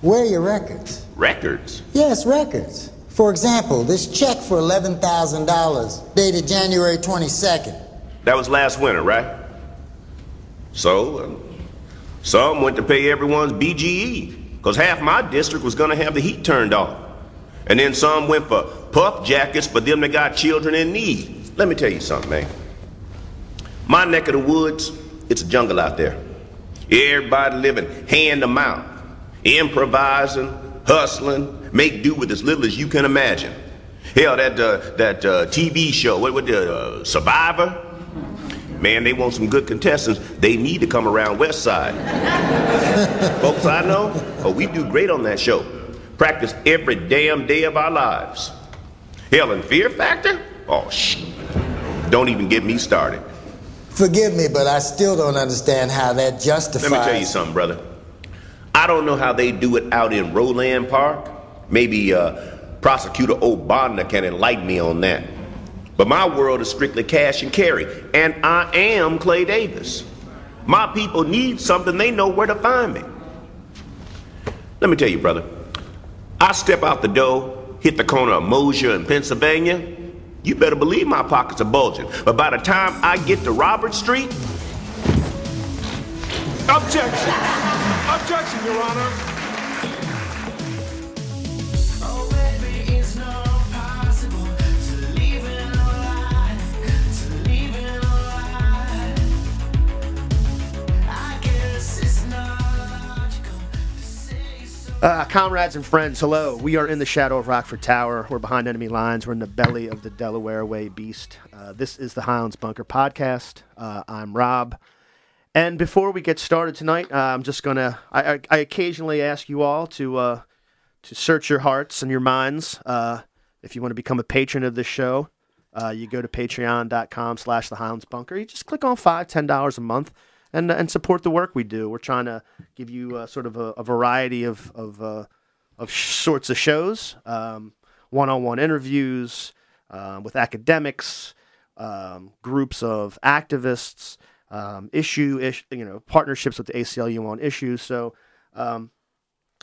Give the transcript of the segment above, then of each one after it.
Where are your records? Records? Yes, records. For example, this check for $11,000, dated January 22nd. That was last winter, right? So, um, some went to pay everyone's BGE, because half my district was going to have the heat turned off. And then some went for puff jackets for them that got children in need. Let me tell you something, man. My neck of the woods, it's a jungle out there. Everybody living hand to mouth, improvising, hustling, make do with as little as you can imagine. Hell, that uh, that uh, TV show, what, what the uh, Survivor? Man, they want some good contestants. They need to come around West Side. Folks I know, oh, we do great on that show. Practice every damn day of our lives. Hell, and Fear Factor? Oh, shh. Don't even get me started. Forgive me, but I still don't understand how that justifies. Let me tell you something, brother. I don't know how they do it out in Roland Park. Maybe uh, Prosecutor O'Bonna can enlighten me on that. But my world is strictly cash and carry, and I am Clay Davis. My people need something, they know where to find me. Let me tell you, brother. I step out the door, hit the corner of Mosher and Pennsylvania. You better believe my pockets are bulging. But by the time I get to Robert Street, Objection! Objection, Your Honor! Uh, comrades and friends, hello. We are in the shadow of Rockford Tower. We're behind enemy lines. We're in the belly of the Delaware Way beast. Uh, this is the Highlands Bunker podcast. Uh, I'm Rob. And before we get started tonight, uh, I'm just going to, I, I occasionally ask you all to, uh, to search your hearts and your minds. Uh, if you want to become a patron of this show, you go to patreon.com slash the Highlands Bunker. You just click on five, ten dollars a month and and support the work we do. We're trying to give you uh, sort of a, a, variety of of, uh, of sorts of shows, um, one-on-one interviews uh, with academics, um, groups of activists, um, issue ish, you know partnerships with the ACLU on issues. So um,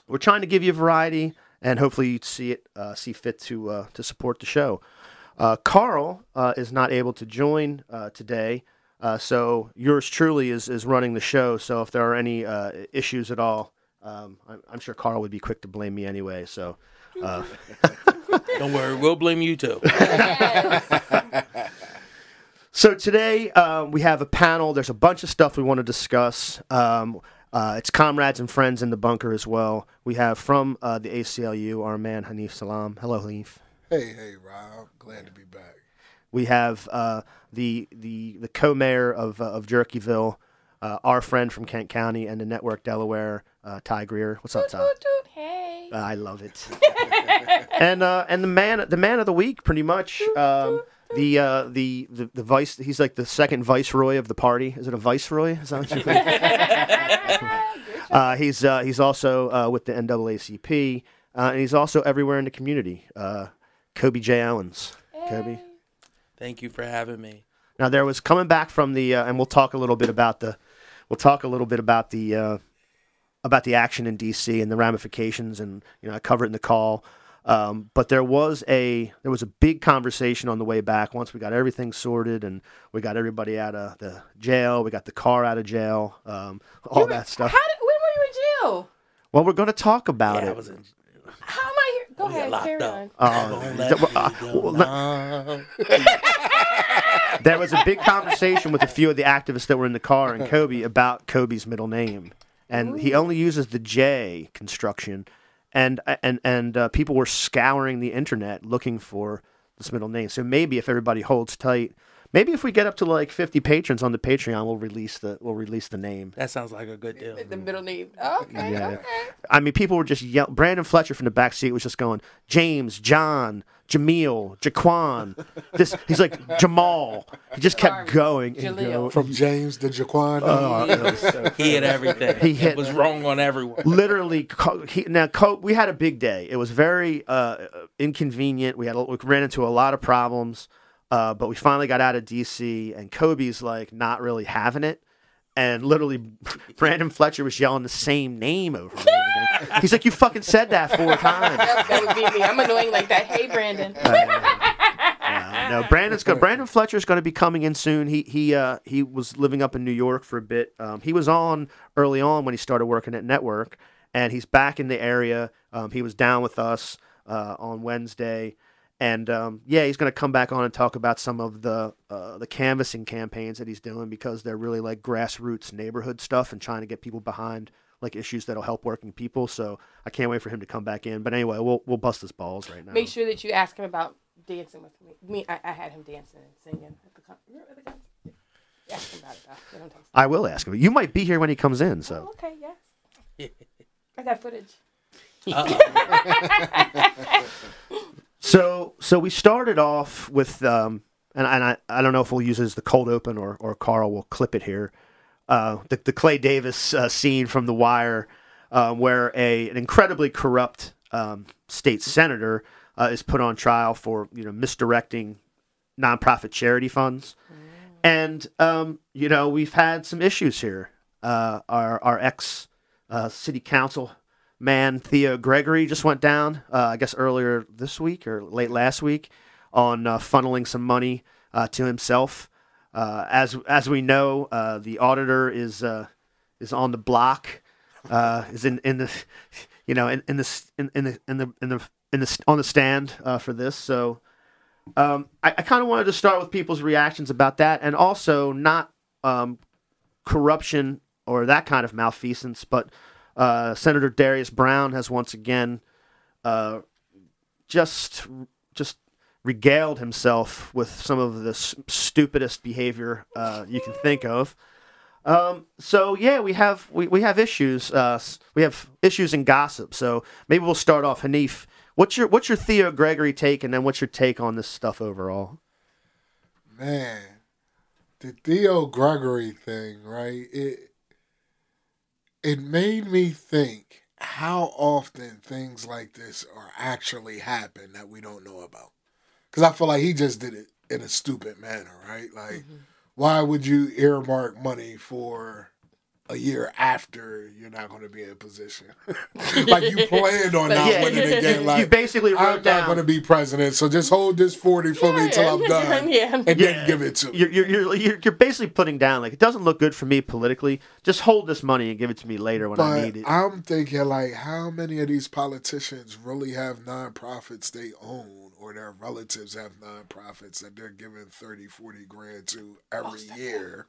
we're trying to give you a variety, and hopefully you see it uh, see fit to uh, to support the show. Uh, Carl is not able to join today. Uh, so yours truly is, is running the show. So if there are any uh, issues at all, um, I'm, I'm, sure Carl would be quick to blame me anyway. So uh. don't worry, we'll blame you too. so today uh, we have a panel. There's a bunch of stuff we want to discuss. Um, uh, it's comrades and friends in the bunker as well. We have from uh, the ACLU our man Hanif Salam. Hello, Hanif. Hey, hey, Rob. Glad to be back. We have the the the co-mayor of uh, of Jerkyville, uh, our friend from Kent County, and the network Delaware, uh, Ty Greer. What's up, Ty? Hey. I love it. and uh, and the man the man of the week, pretty much. Um, the, uh, the the the vice he's like the second viceroy of the party. Is it a viceroy? Is that what you think? uh, he's uh, he's also uh, with the NAACP, uh, and he's also everywhere in the community. Uh, Coby J. Owens. Hey. Coby. Thank you for having me. Now there was coming back from the, uh, and we'll talk a little bit about the, we'll talk a little bit about the, uh, about the action in D.C. and the ramifications, and you know I cover it in the call. Um, but there was a there was a big conversation on the way back. Once we got everything sorted and we got everybody out of the jail, we got the car out of jail, um, all were, that stuff. How did, when were you in jail? Well, we're going to talk about yeah, it. Was in, How am I here? Go ahead, carry on. Uh, there was a big conversation with a few of the activists that were in the car and Coby about Coby's middle name, and he only uses the J construction, and and and uh, people were scouring the internet looking for this middle name. So maybe if everybody holds tight Maybe if we get up to like 50 patrons on the Patreon, we'll release the we'll release the name. That sounds like a good deal. The middle name. Okay. Yeah. Okay. I mean, people were just yelling. Brandon Fletcher from the back seat was just going, James, John, Jameel, Jaquan. This he's like Jamal. He just kept going and going. From James to Jaquan. Oh, so he hit everything. He hit. It was wrong on everyone. Literally, he, now we had a big day. It was very uh, inconvenient. We had we ran into a lot of problems. Uh, but we finally got out of DC, and Coby's like not really having it. And literally Brandon Fletcher was yelling the same name over and over again. He's like, "You fucking said that four times." Yep, that would be me. I'm annoying like that. Hey, Brandon. Uh, no, Brandon's go. Brandon Fletcher's going to be coming in soon. He he uh, he was living up in New York for a bit. Um, he was on early on when he started working at Network, and he's back in the area. Um, he was down with us uh, on Wednesday, and um, yeah, he's going to come back on and talk about some of the uh, the canvassing campaigns that he's doing because they're really like grassroots neighborhood stuff and trying to get people behind like issues that'll help working people. So I can't wait for him to come back in. But anyway, we'll we'll bust his balls right now. Make sure that you ask him about dancing with me. Me, I, I had him dancing and singing at the, con- at the concert. Ask him about it. Though. Don't I will ask him. You might be here when he comes in, Oh, so. okay, yes. I got footage. So so we started off with um and, and I, I don't know if we'll use it as the cold open or, or Carl will clip it here. Uh, the, the Clay Davis uh, scene from The Wire, uh, where a an incredibly corrupt um, state senator uh, is put on trial for you know misdirecting nonprofit charity funds, and um, you know we've had some issues here. Uh, our our ex uh, city council man Theo Gregory just went down. Uh, I guess earlier this week or late last week on uh, funneling some money uh, to himself. Uh, as as we know, uh, the auditor is uh, is on the block. Is in, in the you know in, in the in, in the in the in the in the on the stand for this. So um, I, I kind of wanted to start with people's reactions about that, and also not um, corruption or that kind of malfeasance, but uh, Senator Darius Brown has once again uh, just just regaled himself with some of the s- stupidest behavior uh, you can think of. Um, so yeah, we have we, we have issues. Uh, we have issues and gossip. So maybe we'll start off. Hanif, what's your what's your Theo Gregory take, and then what's your take on this stuff overall? Man, the Theo Gregory thing, right? It it made me think how often things like this are actually happen that we don't know about. Because I feel like he just did it in a stupid manner, right? Like, mm-hmm. why would you earmark money for a year after you're not going to be in position? like you planned on not Yeah, winning you- again. you Like basically wrote I'm not going to be president, so just hold this forty for me till I'm done, Yeah. and then give it to me. You're, you're, you're, you're, you're basically putting down like it doesn't look good for me politically. Just hold this money and give it to me later when I need it. I'm thinking, like, how many of these politicians really have nonprofits they own or their relatives have nonprofits that they're giving 30, 40 grand to every year?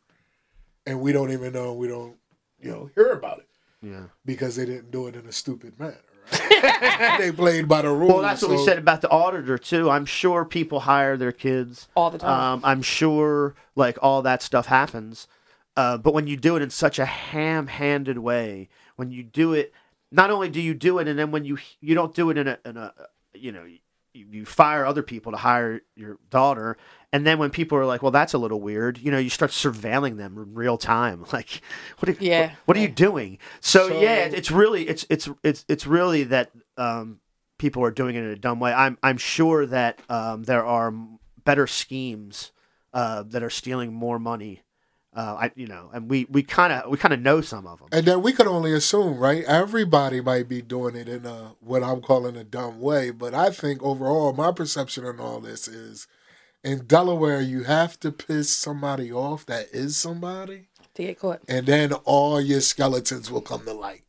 And we don't even know, we don't, you know, hear about it yeah. because they didn't do it in a stupid manner, right? they played by the rules. Well, that's what we said about the auditor too. I'm sure people hire their kids All the time. Um, I'm sure like all that stuff happens, uh, but when you do it in such a ham-handed way, when you do it, not only do you do it, and then when you you don't do it in a in a you know you, fire other people to hire your daughter, and then when people are like, well, that's a little weird, you know, you start surveilling them in real time, like what are, Yeah, what, what are you doing? So, So- yeah, it's really it's it's it's it's really that um, people are doing it in a dumb way. I'm I'm sure that um, there are better schemes uh, that are stealing more money. Uh, I you know, and we we kind of we kind of know some of them. And then we could only assume, right? Everybody might be doing it in a what I'm calling a dumb way, but I think overall, my perception on all this is, in Delaware, you have to piss somebody off that is somebody, to get caught. and then all your skeletons will come to light,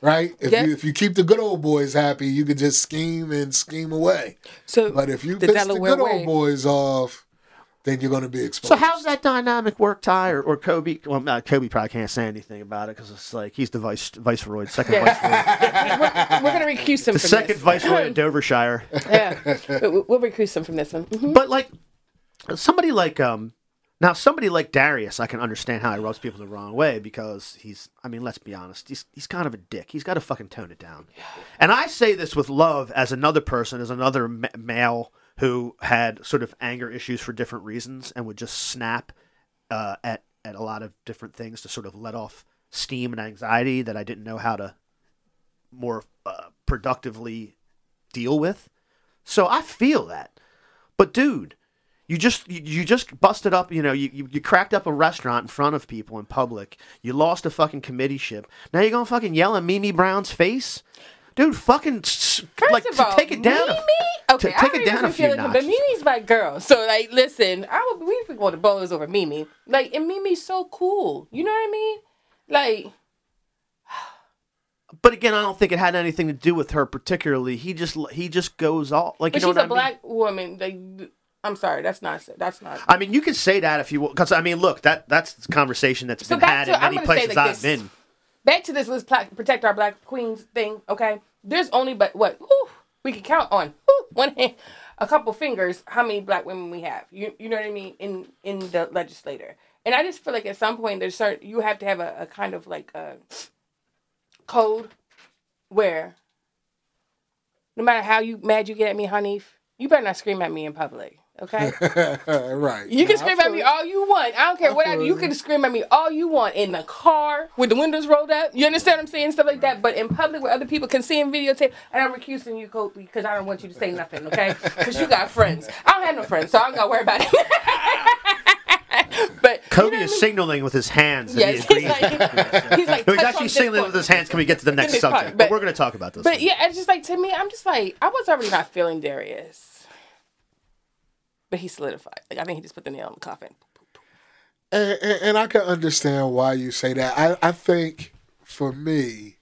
right? If Yeah. you if you keep the good old boys happy, you can just scheme and scheme away. So, But if you the piss Delaware the good way. old boys off, then you're going to be exposed. So how's that dynamic work, Ty or, or Coby? Well, uh, Coby probably can't say anything about it because it's like he's the vice viceroy, second viceroy, we're, we're gonna recuse him the from second this. viceroy of Dovershire. yeah, we'll, we'll recuse him from this one. Mhm. But like somebody like um now somebody like Darius, I can understand how he rubs people the wrong way because he's I mean, let's be honest, he's he's kind of a dick. He's got to fucking tone it down. And I say this with love as another person, as another ma- male who had sort of anger issues for different reasons and would just snap uh, at at a lot of different things to sort of let off steam and anxiety that I didn't know how to more uh, productively deal with. So I feel that. But dude, You just you, just busted up, you know, you, you, cracked up a restaurant in front of people in public. You lost a fucking committee ship. Now you're gonna fucking yell at Mimi Brown's face? Dude, fucking First like of all, take it down. a- Mimi? Okay, I take don't it down a few like- But. Mimi's my girl. So like, listen, I would we would go to bowlers over Mimi. Like, and Mimi's so cool. You know what I mean? Like, But again, I don't think it had anything to do with her particularly. He just he just goes off like but you know she's a I mean? black woman. Like, I'm sorry, that's not that's not. I mean, you can say that if you will, because I mean, look, that that's the conversation that's So been had to- in many places like I've this. been. Back to this let's pla- protect our black queens thing okay? There's only but what whew, we can count on whew, one hand a couple fingers how many black women we have. You, you know what i mean? In in the legislator and i just feel like at some point there's certain you have to have a, a kind of like a code where no matter how you mad you get at me honey you better not scream at me in public okay right. you can Nah, scream at me all you want. I don't care what I do. You you. can scream at me all you want in the car with the windows rolled up. You understand what I'm saying? Stuff like that. But in public where other people can see and videotape, and I'm recusing you, Coby, because I don't want you to say nothing, okay? Because you got friends. I don't have no friends, so I don't got to worry about it. but Coby you know is I mean? signaling with his hands. Yes, he he's like, he's like, No, he's actually signaling with his hands. Can we get to the next subject? part, but, but- we're going to talk about this. But thing. yeah, it's just like to me, I'm just like I was already not feeling Darius, but he solidified. Like I think he just put the nail in the coffin. and, and, and I can understand why you say that. I, I think for me,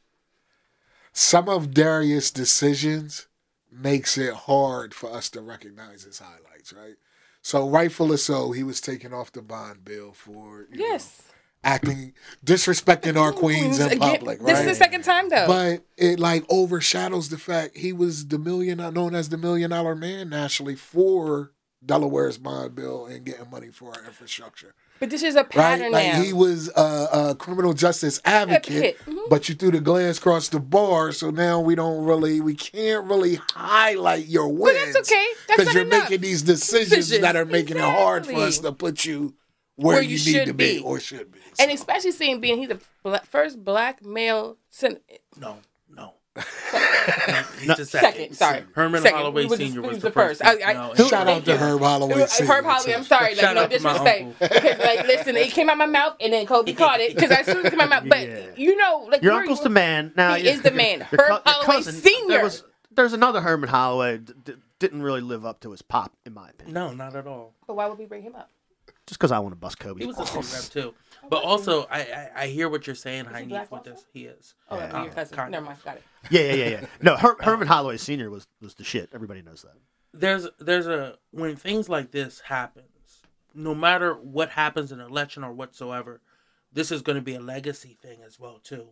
some of Darius' decisions makes it hard for us to recognize his highlights, right? So rightfully so, he was taken off the bond bill for you know, Yes. acting disrespecting our queens in public, right? This is the second time though. But it like overshadows the fact he was the million known as the million dollar man nationally for Delaware's bond bill and getting money for our infrastructure. But this is a Right? pattern Like now. he was a, a criminal justice advocate, mhm. but you threw the glance across the bar, so now we don't really, we can't really highlight your wins. But that's okay. Because you're enough. making these decisions, Decisions. that are making it hard for us to put you where, Where you, you need to be, be. or should be. and especially seeing being he's the first black male sen- No, no. He's the second. second. Sorry, Herman second. Holloway He was Sr. he was the first. I, I, No, Shout out to Herb Holloway. Herb Sr. Holloway, I'm sorry, like Shout no out to my disrespect. uncle. Because like, listen, it came out my mouth and then Coby caught it because I soon it came out my mouth. But Yeah. you know, like Your uncle's the man. Now He is the man. your Herb your Holloway Sr.. There was, there's another Herman Holloway d- d- didn't really live up to his pop, in my opinion. No, not at all. But why would we bring him up? Just because I want to bust Coby. He was a street rep too. But also, I, I I hear what you're saying, he Heine, black with also? this. He is. Oh, Yeah. your um, cousin. Kind Never mind, got it. yeah, yeah, yeah, yeah. No, Her- Herman Holloway Sr. was was the shit. Everybody knows that. there's there's a when things like this happens no matter what happens in an election or whatsoever this is going to be a legacy thing as well too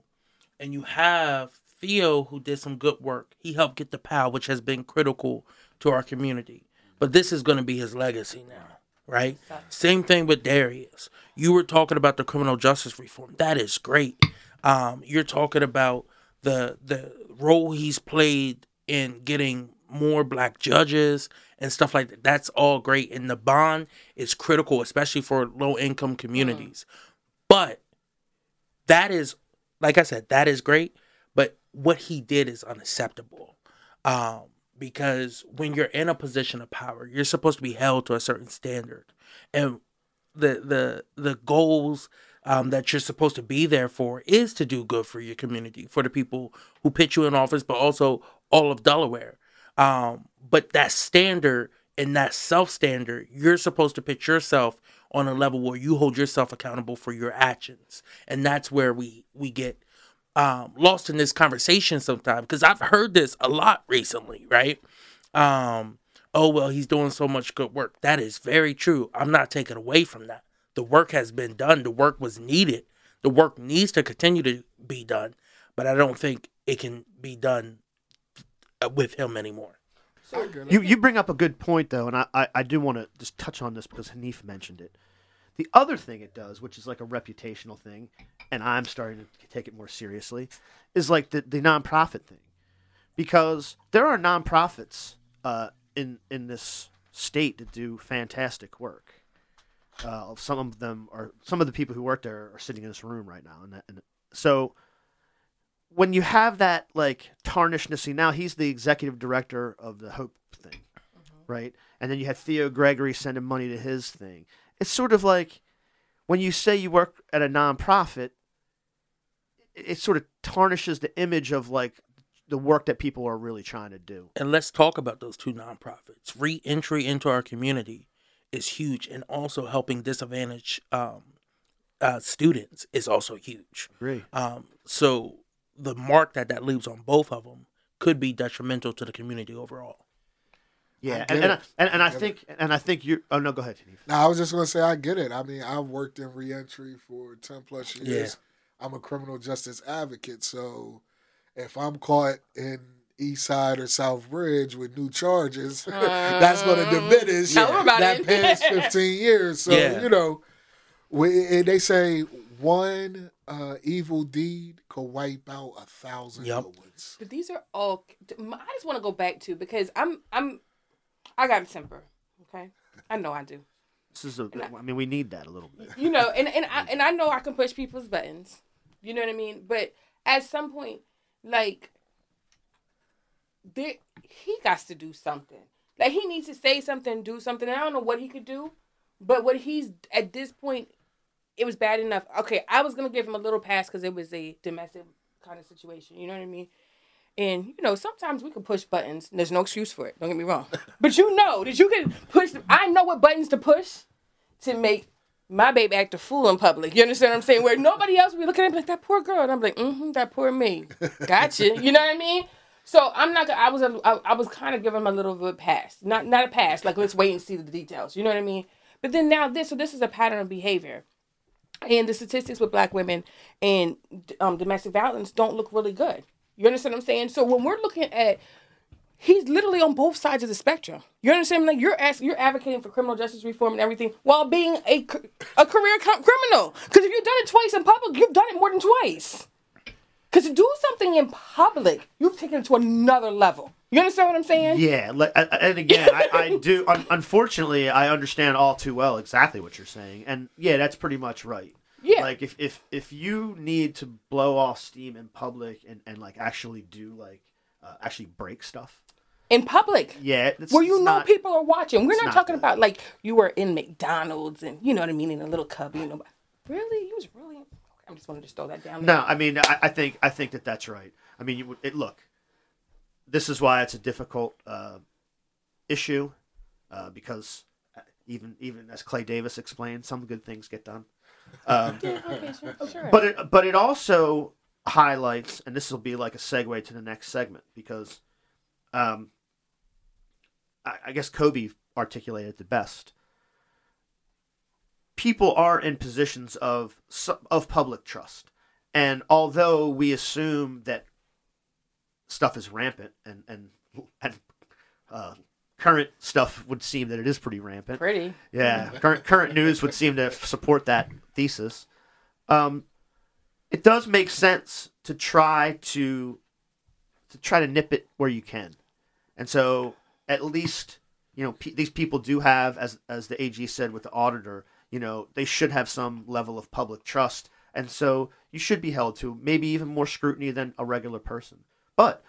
and you have theo who did some good work he helped get the PAL, which has been critical to our community but this is going to be his legacy now right same thing with darius you were talking about the criminal justice reform that is great um, you're talking about the the role he's played in getting more black judges and stuff like that. That's all great. And the bond is critical, especially for low income communities. But that is, like I said, that is great. But what he did is unacceptable. Um, because when you're in a position of power, you're supposed to be held to a certain standard. And the the the goals um, that you're supposed to be there for is to do good for your community, for the people who put you in office, but also all of Delaware. Um, but that standard and that self standard, you're supposed to put yourself on a level where you hold yourself accountable for your actions, and that's where we we get um, lost in this conversation sometimes because I've heard this a lot recently, right? Um, oh well, he's doing so much good work. That is very true. I'm not taking away from that. The work has been done. The work was needed. The work needs to continue to be done, but I don't think it can be done uh, with him anymore. You you bring up a good point though, and I, I, I do want to just touch on this because Hanif mentioned it. The other thing it does, which is like a reputational thing, and I'm starting to take it more seriously, is like the, the nonprofit thing, because there are nonprofits uh, in in this state that do fantastic work. Uh, some of them are some of the people who work there are sitting in this room right now, and, that, and so when you have that like tarnishedness, see now he's the executive director of the Hope thing, right? And then you had Theo Gregory sending money to his thing. It's sort of like when you say you work at a nonprofit, it, sort of tarnishes the image of like the work that people are really trying to do. And let's talk about those two nonprofits. Re-entry into our community is huge, and also helping disadvantaged um, uh, students is also huge. Agree. Um, so the mark that that leaves on both of them could be detrimental to the community overall. Yeah, and and I, and, and I get it. think and I think you. Oh no, go ahead, Steve. Now, I was just gonna say I get it. I mean, I've worked in reentry for ten plus years. Yeah. I'm a criminal justice advocate, so if I'm caught in East Side or South Bridge with new charges, that's gonna diminish Tell 'em about that it. past 15 years. So Yeah. you know, we, and they say one uh, evil deed could wipe out a thousand Yep. good ones. But these are all. I just want to go back to because I'm I'm I got a temper. Okay, I know I do. This is a. I mean, we need that a little bit. You know, and and I and I know I can push people's buttons. You know what I mean? But at some point, like, there he got to do something. Like he needs to say something, do something. And I don't know what he could do, but what he's at this point, it was bad enough. Okay, I was gonna give him a little pass because it was a domestic kind of situation. You know what I mean? And you know, sometimes we can push buttons. And there's no excuse for it. Don't get me wrong. But you know that you can push. I know what buttons to push to make my baby act a fool in public. You understand what I'm saying? Where nobody else would be looking at me like that poor girl, and I'm like, mm-hmm, that poor me. Gotcha. you know what I mean? So I'm not. I was. A, I, I was kind of giving him a little bit of a pass. Not not a pass. Like let's wait and see the details. You know what I mean? But then now this. So this is a pattern of behavior. And the statistics with black women and um, domestic violence don't look really good. You understand what I'm saying? So when we're looking at he's literally on both sides of the spectrum. You understand? Like you're asking, you're advocating for criminal justice reform and everything while being a a career criminal. Because if you've done it twice in public, you've done it more than twice. Because to do something in public, you've taken it to another level. You understand what I'm saying? Yeah, like, and again, I, I do. Un- unfortunately, I understand all too well exactly what you're saying, and yeah, that's pretty much right. Yeah. Like if if if you need to blow off steam in public and and like actually do like uh, actually break stuff, In public. yeah, Where you know not- people are watching. We're not, not talking good. about like you were in McDonald's and you know what I mean in a little cubby. You know, really, you was really. I just wanted to just throw that down. There. No, I mean, I, I think I think that that's right. I mean, you would it, look. This is why it's a difficult uh, issue, uh, because uh, even even as Clay Davis explained, some good things get done. Um, Yeah, okay, sure, oh, sure. but it but it also highlights, and this will be like a segue to the next segment because, um, I, I guess Coby articulated the best. People are in positions of of public trust, and although we assume that stuff is rampant, and and and uh, current stuff would seem that it is pretty rampant. pretty. Yeah, current current news would seem to support that thesis. Um, it does make sense to try to to try to nip it where you can, and so at least you know pe these people do have, as as the AG said with the auditor, you know they should have some level of public trust, and so you should be held to maybe even more scrutiny than a regular person, but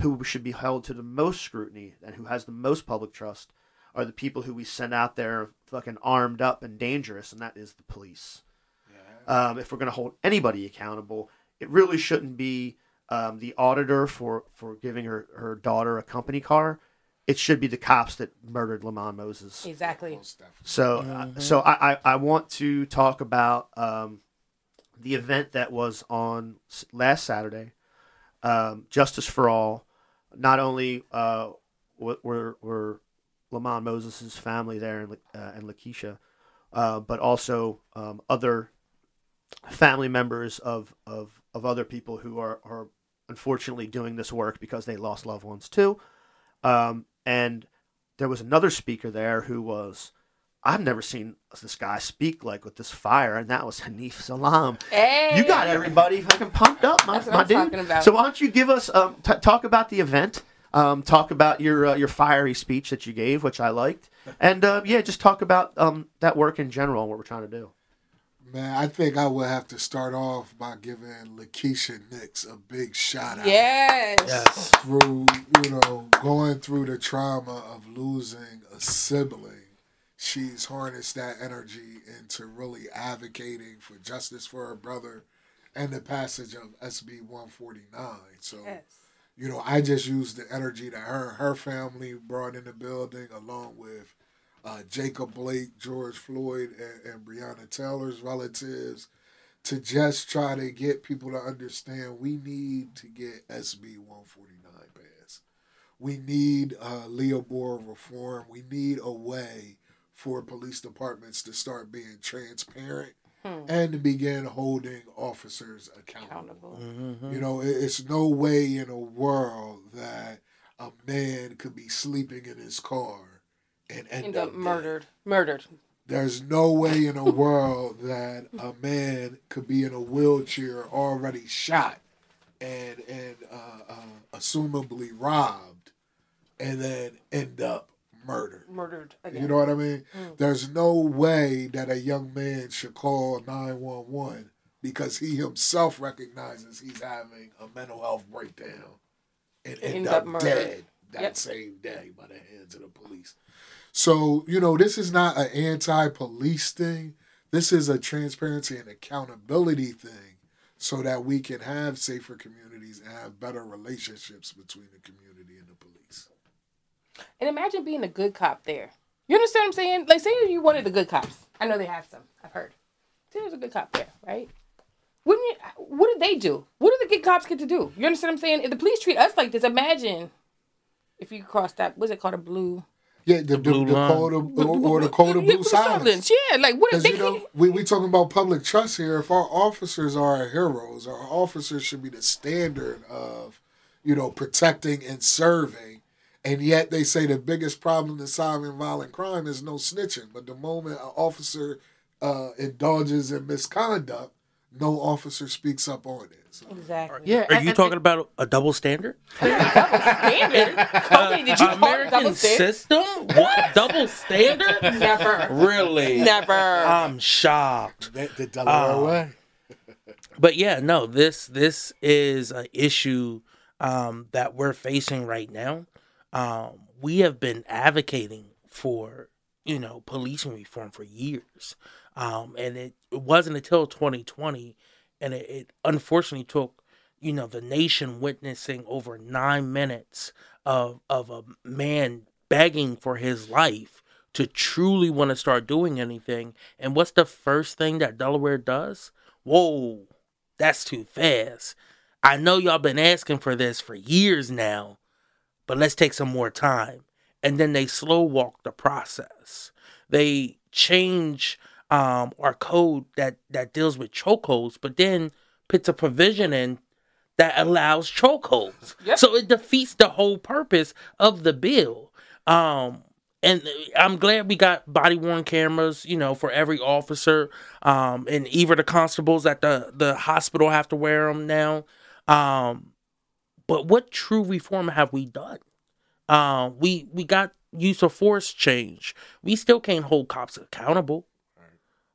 who should be held to the most scrutiny and who has the most public trust are the people who we send out there fucking armed up and dangerous, and that is the police. Um, if we're going to hold anybody accountable, it really shouldn't be um, the auditor for, for giving her, her daughter a company car. It should be the cops that murdered Lamont Moses. Exactly. Most definitely. So, uh, so I, I, I want to talk about um, the event that was on last Saturday, um, Justice for All. Not only uh, were were Lamont Moses' family there and uh, and Lakeisha, uh, but also um, other family members of, of, of other people who are, are unfortunately doing this work because they lost loved ones too. Um, and there was another speaker there who was I've never seen this guy speak like with this fire, and that was Hanif Salam. Hey. You got everybody fucking pumped up, my, That's what my I'm dude. talking about. So why don't you give us um, t- talk about the event? Um, talk about your uh, your fiery speech that you gave, which I liked, and uh, yeah, just talk about um, that work in general and what we're trying to do. Man, I think I would have to start off by giving Lakeisha Nix a big shout out. Yes. Yes. Through, you know, going through the trauma of losing a sibling, she's harnessed that energy into really advocating for justice for her brother and the passage of SB 149. So, Yes. you know, I just used the energy that her her family brought in the building, along with uh, Jacob Blake, George Floyd, and, and Breonna Taylor's relatives, to just try to get people to understand we need to get SB 149 passed. We need uh, LEOBOR reform. We need a way for police departments to start being transparent and to begin holding officers accountable. Accountable. You know, it's no way in a world that a man could be sleeping in his car and end, End up up dead. murdered. Murdered. There's no way in a world that a man could be in a wheelchair already shot and and uh, uh, assumably robbed and then end up murdered. Murdered again. You know what I mean? Mm. There's no way that a young man should call 911 because he himself recognizes he's having a mental health breakdown and end End up, up dead that Yep. same day by the hands of the police. So, you know, this is not an anti police thing. This is a transparency and accountability thing so that we can have safer communities and have better relationships between the community and the police. And imagine being a good cop there. You understand what I'm saying? Like, say you wanted the good cops. I know they have some. I've heard. Say there's a good cop there, right? Wouldn't you, what did they do? What do the good cops get to do? You understand what I'm saying? If the police treat us like this, imagine if you cross that. What's it called? A blue. Yeah, the, the, blue the line. code of, or, or the code of Yeah, blue silence. Yeah, like what if Because they you know, we we talking about public trust here. If our officers are our heroes, our officers should be the standard of, you know, protecting and serving. And yet they say the biggest problem in solving violent crime is no snitching. But the moment an officer uh, indulges in misconduct, no officer speaks up on it. So, Exactly. Yeah, Are and- you and- talking about a double standard? Double standard. Company, did you call it American double standard? system? What double standard? Never. Really? Never. I'm shocked. the, the Delaware Uh, way. But yeah, no, this this is an issue um, that we're facing right now. Um, we have been advocating for you know policing reform for years, um, and it, it wasn't until 2020, and it, it unfortunately took you know the nation witnessing over nine minutes of of a man begging for his life to truly want to start doing anything. And what's the first thing that Delaware does? Whoa, that's too fast. I know y'all been asking for this for years now, but let's take some more time. And then they slow walk the process. They change um, our code that, that deals with chokeholds, but then puts a provision in that allows chokeholds. Yep. So it defeats the whole purpose of the bill. Um, and I'm glad we got body worn cameras, you know, for every officer, um, and even the constables at the the hospital have to wear them now. Um, but what true reform have we done? Um, we we got use of force change. We still can't hold cops accountable.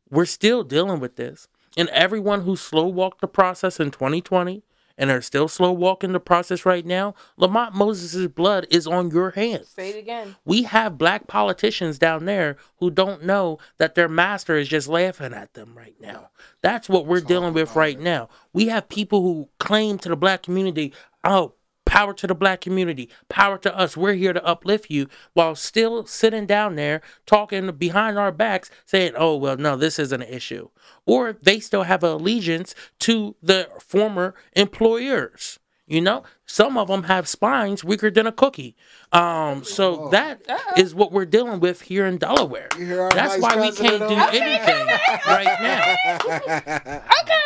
We're still dealing with this, and everyone who slow walked the process in 2020 and are still slow walking the process right now, Lamont Moses' blood is on your hands. Say it again. We have black politicians down there who don't know that their master is just laughing at them right now. That's what we're dealing with right now. We have people who claim to the black community, oh, power to the black community, power to us. We're here to uplift you while still sitting down there talking behind our backs saying, oh, well, no, this isn't an issue. Or they still have allegiance to the former employers. You know, some of them have spines weaker than a cookie. Um, so that is what we're dealing with here in Delaware. You hear our That's vice why we can't do over anything right now. Okay.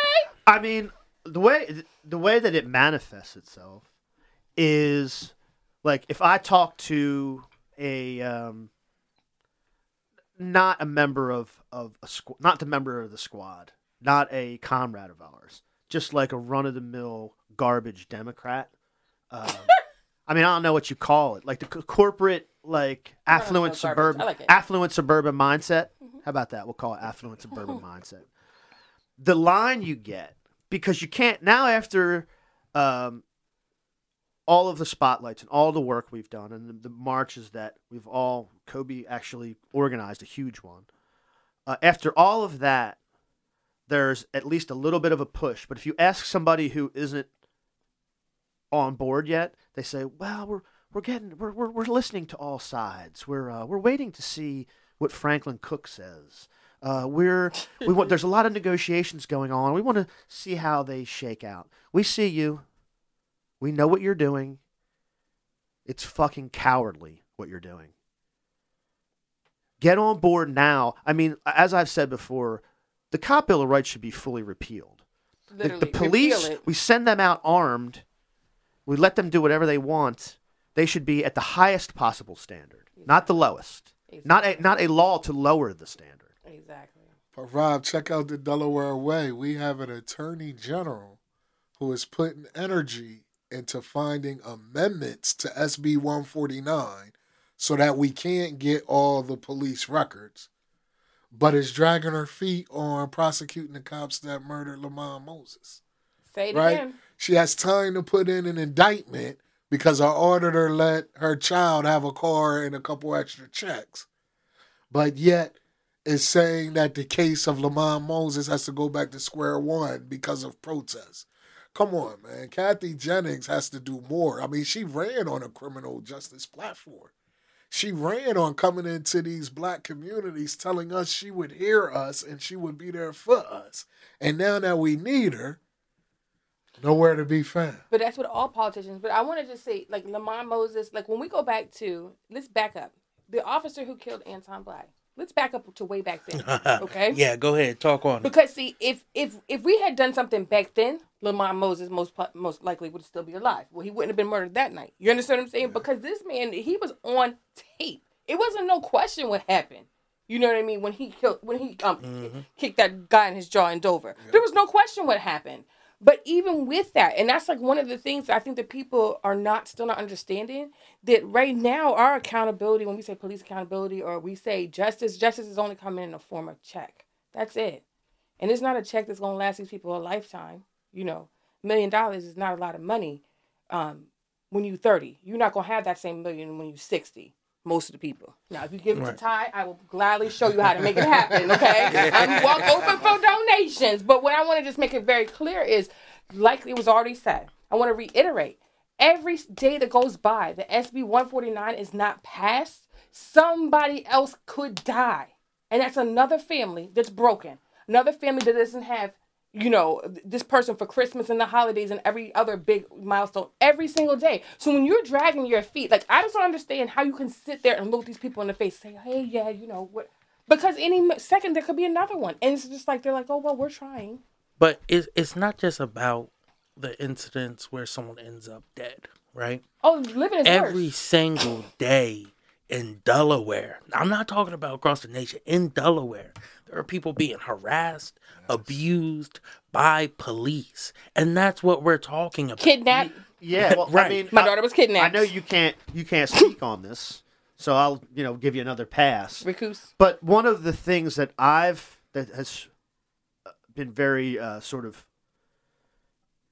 I mean, the way the way that it manifests itself is like if I talk to a um, not a member of of a squ- not the member of the squad, not a comrade of ours, just like a run of the mill garbage Democrat. Um, I mean, I don't know what you call it, like the co- corporate, like affluent suburban, like affluent suburban mindset. How about that? We'll call it affluent suburban mindset. The line you get because you can't now after um, all of the spotlights and all the work we've done and the, the marches that we've all Coby actually organized a huge one. Uh, after all of that, there's at least a little bit of a push. But if you ask somebody who isn't on board yet, they say, "Well, we're we're getting we're we're, we're listening to all sides. We're uh, we're waiting to see what Franklin Cook says. Uh, we're we want there's a lot of negotiations going on. We want to see how they shake out. We see you. We know what you're doing. It's fucking cowardly what you're doing. Get on board now. I mean, as I've said before, the cop bill of rights should be fully repealed. The, the police, we send them out armed. We let them do whatever they want. They should be at the highest possible standard, not the lowest. Not a not a law to lower the standard. Exactly. But Rob, check out the Delaware way. We have an attorney general who is putting energy into finding amendments to SB 149 so that we can't get all the police records, but is dragging her feet on prosecuting the cops that murdered Lamont Moses. Say it Right? again. She has time to put in an indictment because her auditor let her child have a car and a couple extra checks. But yet is saying that the case of Lamont Moses has to go back to square one because of protests. Come on, man. Kathy Jennings has to do more. I mean, she ran on a criminal justice platform. She ran on coming into these black communities telling us she would hear us and she would be there for us. And now that we need her, nowhere to be found. But that's what all politicians. But I want to just say, like Lamont Moses, like when we go back to, let's back up. The officer who killed Anton Black. Let's back up to way back then. Okay. Yeah, go ahead. Talk on. Because see, if if if we had done something back then, Lamont Moses most most likely would still be alive. Well, he wouldn't have been murdered that night. You understand what I'm saying? Because this man, he was on tape. It wasn't no question what happened. You know what I mean? When he killed, when he um kicked that guy in his jaw in Dover, there was no question what happened. But even with that, and that's like one of the things I think that people are not still not understanding that right now our accountability, when we say police accountability or we say justice, justice is only coming in the form of check. That's it. And it's not a check that's gonna last these people a lifetime. You know, million dollars is not a lot of money. Um, when you're 30, you're not gonna have that same million when you're 60. Most of the people. Now, if you give it Right. to Ty, I will gladly show you how to make it happen. Okay, I'm walk open for donations. But what I want to just make it very clear is, like it was already said, I want to reiterate: every day that goes by, the SB 149 is not passed. Somebody else could die, and that's another family that's broken. Another family that doesn't have you know, this person for Christmas and the holidays and every other big milestone every single day. So when you're dragging your feet, like I just don't understand how you can sit there and look these people in the face, say, "Hey, yeah, you know what?" Because any second there could be another one, and it's just like they're like, "Oh well, we're trying." But it's it's not just about the incidents where someone ends up dead, right? Oh, living is Every worse. single day in Delaware. I'm not talking about across the nation. In Delaware, there are people being harassed, abused by police, and that's what we're talking about. Kidnapped. Yeah, well, I Right. mean, My I- daughter was kidnapped. I know you can't you can't speak on this, so I'll you know give you another pass. Recuse. But one of the things that I've that has uh, been very uh, sort of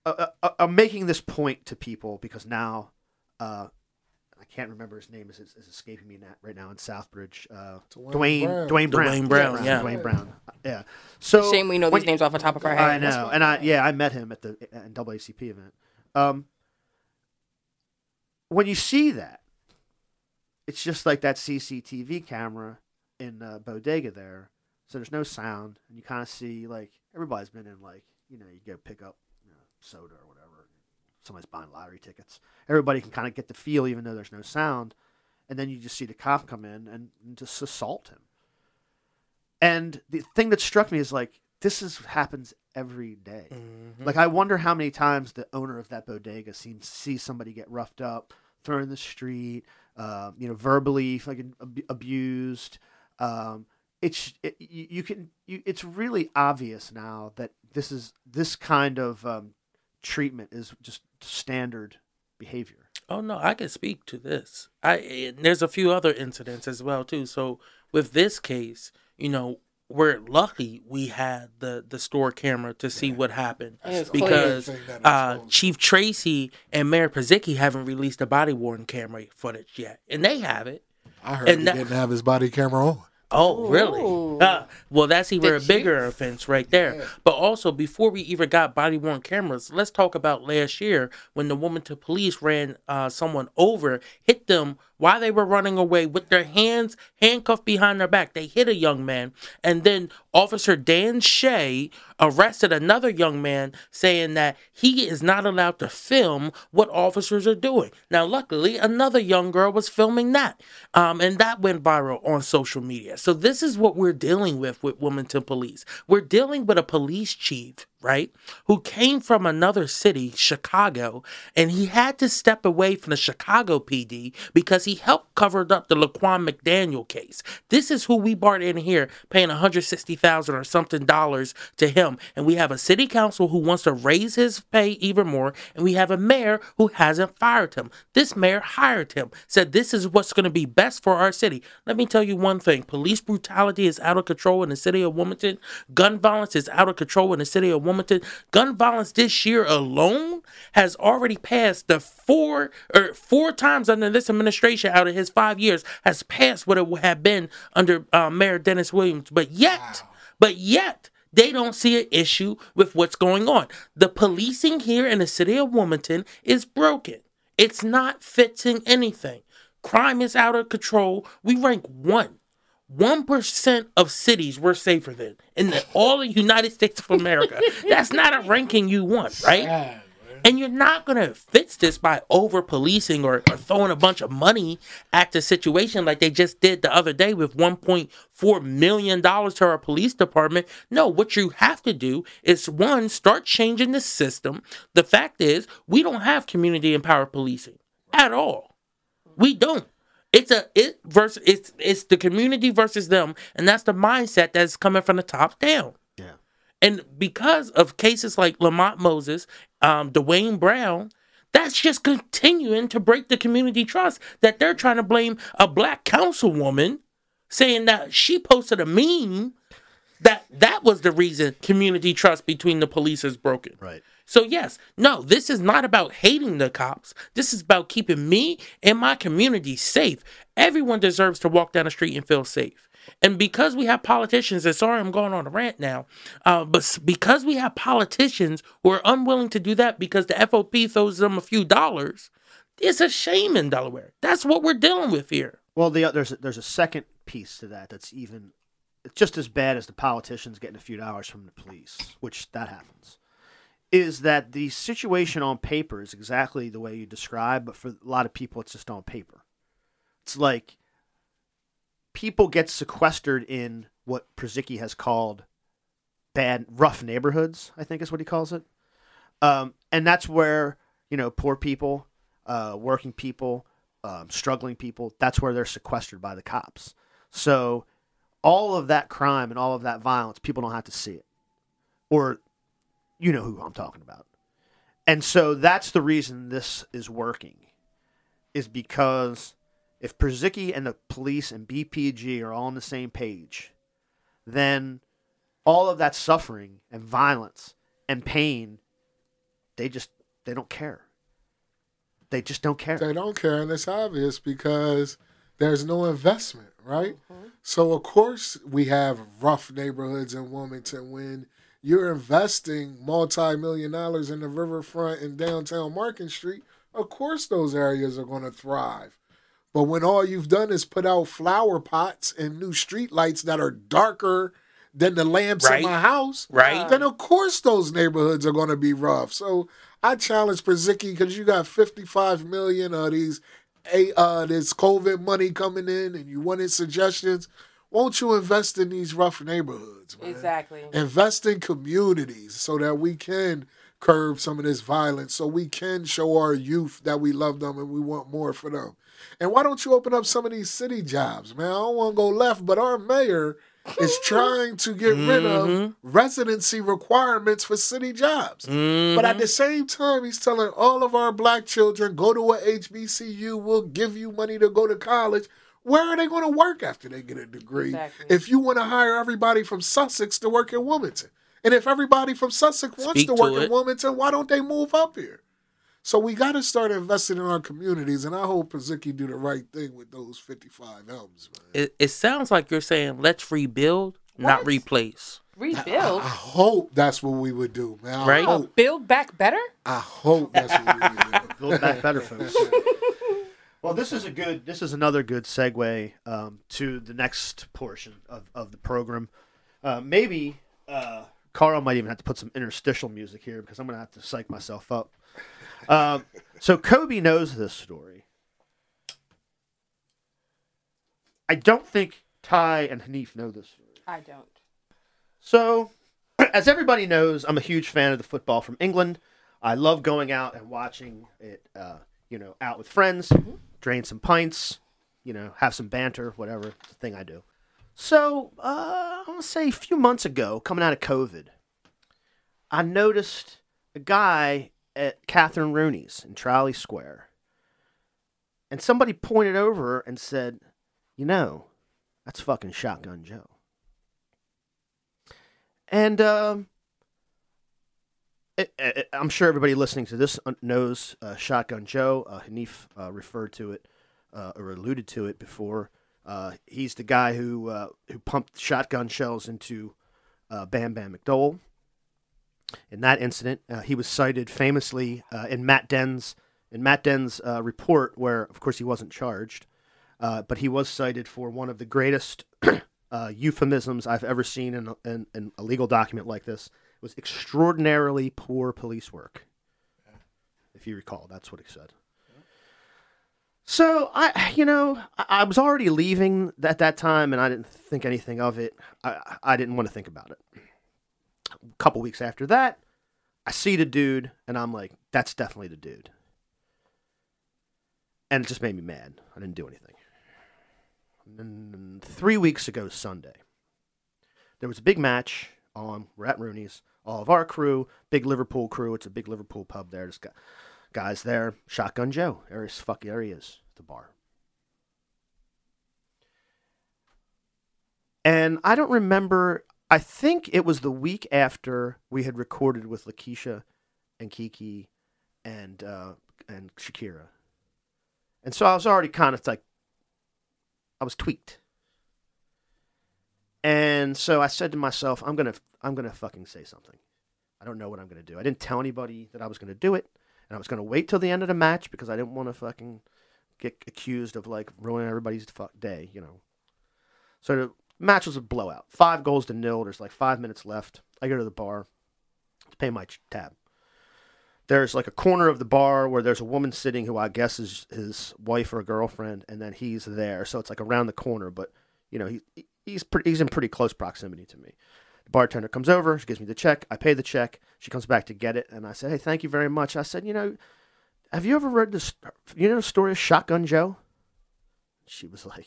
uh, uh, I'm making this point to people because now uh, I can't remember his name is is escaping me na- right now in Southbridge. Uh, Dwayne Dwayne Brown. Dwayne Brown. Dwayne Brown, yeah. Dwayne Brown. Yeah. So Shame we know when these you- names off the top of our head. I know, and I yeah, I met him at the NAACP event. Um, when you see that, it's just like that CCTV camera in uh, bodega there. So there's no sound, and you kind of see like everybody's been in like you know you go pick up you know, soda or whatever. Somebody's buying lottery tickets. Everybody can kind of get the feel, even though there's no sound. And then you just see the cop come in and, and just assault him. And the thing that struck me is like this is happens every day. Like I wonder how many times the owner of that bodega seems sees somebody get roughed up, thrown in the street, uh, you know, verbally fucking ab- abused. Um, it's it, you, you can you, it's really obvious now that this is this kind of um, treatment is just standard behavior. Oh no, I can speak to this. I and there's a few other incidents as well too. So with this case, you know, we're lucky we had the the store camera to see what happened because clear. Thing that uh. Chief Tracy and Mayor Purzycki haven't released the body worn camera footage yet, and they have it. I heard and he that- didn't have his body camera on. Oh, really? Uh, well, that's even a Did bigger offense right there. But also, before we even got body worn cameras, let's talk about last year when the woman to police ran uh, someone over, hit them while they were running away with their hands handcuffed behind their back. They hit a young man, and then Officer Dan Shea arrested another young man saying that he is not allowed to film what officers are doing. Now, luckily, another young girl was filming that, um, and that went viral on social media. So this is what we're dealing with with Wilmington Police. We're dealing with a police chief, right, who came from another city, Chicago, and he had to step away from the Chicago PD because he helped cover up the Laquan McDaniel case. This is who we brought in here, paying 160,000 or something dollars to him, and we have a city council who wants to raise his pay even more, and we have a mayor who hasn't fired him. This mayor hired him, said this is what's going to be best for our city. Let me tell you one thing: police brutality is out of control in the city of Wilmington. Gun violence is out of control in the city of. Wilmington, gun violence this year alone has already passed the four or four times under this administration out of his five years has passed what it would have been under uh, Mayor Dennis Williams. But yet, but yet. They don't see an issue with what's going on. The policing here in the city of Wilmington is broken. It's not fixing anything. Crime is out of control. We rank one. One percent of cities we're safer than in the, all the United States of America. That's not a ranking you want, right? And you're not gonna fix this by over policing or, or throwing a bunch of money at the situation like they just did the other day with 1.4 million dollars to our police department. No, what you have to do is one, start changing the system. The fact is, we don't have community empowered policing at all. We don't. It's a it versus it's it's the community versus them, and that's the mindset that's coming from the top down. Yeah. And because of cases like Lymond Moses, um, Dwayne Brown, that's just continuing to break the community trust that they're trying to blame a black councilwoman saying that she posted a meme that that was the reason community trust between the police is broken. Right. So yes, no, this is not about hating the cops. This is about keeping me and my community safe. Everyone deserves to walk down the street and feel safe. And because we have politicians, and sorry I'm going on a rant now, uh, but because we have politicians who are unwilling to do that because the FOP throws them a few dollars, it's a shame in Delaware. That's what we're dealing with here. Well, the, there's a, there's a second piece to that that's even it's just as bad as the politicians getting a few dollars from the police, which that happens. Is that the situation on paper is exactly the way you describe, but for a lot of people, it's just on paper. It's like people get sequestered in what Purzycki has called bad, rough neighborhoods. I think is what he calls it, um, and that's where you know poor people, uh, working people, um, struggling people. That's where they're sequestered by the cops. So all of that crime and all of that violence, people don't have to see it, or you know who I'm talking about. And so that's the reason this is working, is because if Purzycki and the police and BPG are all on the same page, then all of that suffering and violence and pain, they just they don't care. They just don't care. They don't care, and it's obvious because there's no investment, right? Mm-hmm. So of course we have rough neighborhoods in Wilmington when you're investing multi-million dollars in the riverfront and downtown Market Street. Of course those areas are going to thrive. But when all you've done is put out flower pots and new street lights that are darker than the lamps Right. in my house, Right. then of course those neighborhoods are going to be rough. So I challenge Purzycki because you got 55 million of these, a uh, this COVID money coming in, and you wanted suggestions. Won't you invest in these rough neighborhoods? Man? Exactly. Invest in communities so that we can curb some of this violence, so we can show our youth that we love them and we want more for them. And why don't you open up some of these city jobs, man? I don't want to go left, but our mayor is trying to get rid of mm-hmm. residency requirements for city jobs. But at mm-hmm. the same time, he's telling all of our black children, go to a HBCU, we'll give you money to go to college. Where are they going to work after they get a degree? Exactly. If you want to hire everybody from Sussex to work in Wilmington, and if everybody from Sussex wants Speak to to work in. Wilmington, why don't they move up here? So we got to start investing in our communities, and I hope Purzycki do the right thing with those 55 M's, man. It, it sounds like you're saying let's rebuild, not replace. Rebuild. I hope that's what we would do, man. I Right? Hope, build back better? I hope that's what we would do. Build back better, folks. Well, this is a good. This is another good segue um, to the next portion of, of the program. Uh, maybe uh, Carl might even have to put some interstitial music here because I'm going to have to psych myself up. Um, so Coby knows this story. I don't think Ty and Hanif know this story. I don't. So, as everybody knows, I'm a huge fan of the football from England. I love going out and watching it, uh, you know, out with friends, drain some pints, you know, have some banter, whatever. It's the thing I do. So, uh, I want to say a few months ago, coming out of COVID, I noticed a guy at Catherine Rooney's in Trolley Square. And somebody pointed over and said, You know, that's fucking Shotgun Joe. And um, I'm sure everybody listening to this knows uh, Shotgun Joe. Uh, Hanif uh, referred to it uh, or alluded to it before. Uh, he's the guy who uh, who pumped shotgun shells into uh, Bam Bam McDowell. In that incident, uh, he was cited famously uh, in Matt Denn's in Matt Denn's uh, report, where of course he wasn't charged, uh, but he was cited for one of the greatest uh, euphemisms I've ever seen in, in, in a legal document like this. Was extraordinarily poor police work. If you recall, that's what he said. So I, you know, I, I was already leaving at that time, and I didn't think anything of it. I, I didn't want to think about it. A couple weeks after that, I see the dude, and I'm like, "That's definitely the dude." And it just made me mad. I didn't do anything. And three weeks ago, Sunday, there was a big match on. We're at Rooney's. All of our crew, big Liverpool crew. It's a big Liverpool pub there. There's gu- guys there. Shotgun Joe. Is fuck. Is. The bar. And I don't remember. I think it was the week after we had recorded with Lakeisha and Kiki and uh, and Shakira. And so I was already kind of like, I was tweaked. And so I said to myself, I'm gonna, I'm gonna fucking say something. I don't know what I'm gonna do. I didn't tell anybody that I was gonna do it, and I was gonna wait till the end of the match because I didn't want to fucking get accused of like ruining everybody's fuck day, you know. So the match was a blowout, five goals to nil. There's like five minutes left. I go to the bar to pay my tab there's like a corner of the bar where there's a woman sitting who I guess is his wife or a girlfriend, and then he's there. So it's like around the corner, but you know he he's pretty, he's in pretty close proximity to me. The bartender comes over, she gives me the check, I pay the check. She comes back to get it, and I said, "Hey, thank you very much." I said, "You know, have you ever read this? You know the story of Shotgun Joe?" She was like,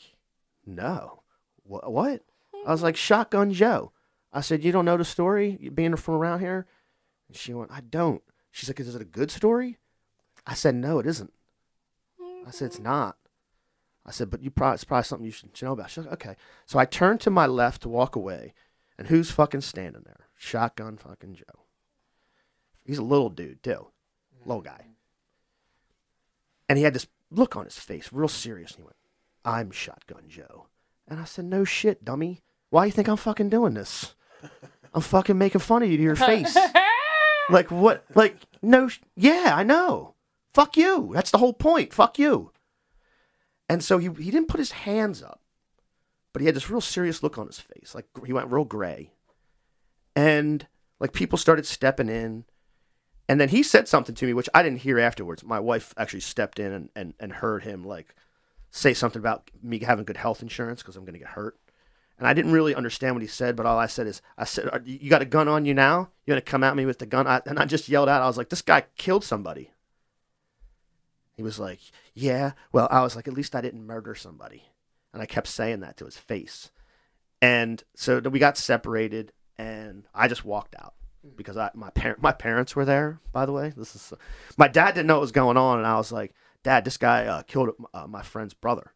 "No, what? What?" I was like, "Shotgun Joe." I said, "You don't know the story, being from around here?" And she went, "I don't." She's like, "Is it a good story?" I said, "No, it isn't." I said, "It's not." I said, "But you probably it's probably something you should, should know about." She's like, "Okay." So I turned to my left to walk away, and who's fucking standing there? Shotgun fucking Joe. He's a little dude too, little guy, and he had this look on his face, real serious. And he went, "I'm Shotgun Joe," and I said, "No shit, dummy. Why you think I'm fucking doing this? I'm fucking making fun of you to your face." Like what? Like no? sh- Yeah, I know. Fuck you. That's the whole point. Fuck you. And so he he didn't put his hands up, but he had this real serious look on his face. Like he went real gray, and like people started stepping in, and then he said something to me which I didn't hear afterwards. My wife actually stepped in and and, and heard him like say something about me having good health insurance because I'm going to get hurt. And I didn't really understand what he said, but all I said is, I said, "Are- "You got a gun on you now? You're going to come at me with the gun?" I, and I just yelled out, "I was like, this guy killed somebody." He was like, "Yeah." Well, I was like, "At least I didn't murder somebody," and I kept saying that to his face. And so we got separated, and I just walked out because I my parent my parents were there. By the way, this is my dad didn't know what was going on, and I was like, "Dad, this guy uh, killed uh, my friend's brother."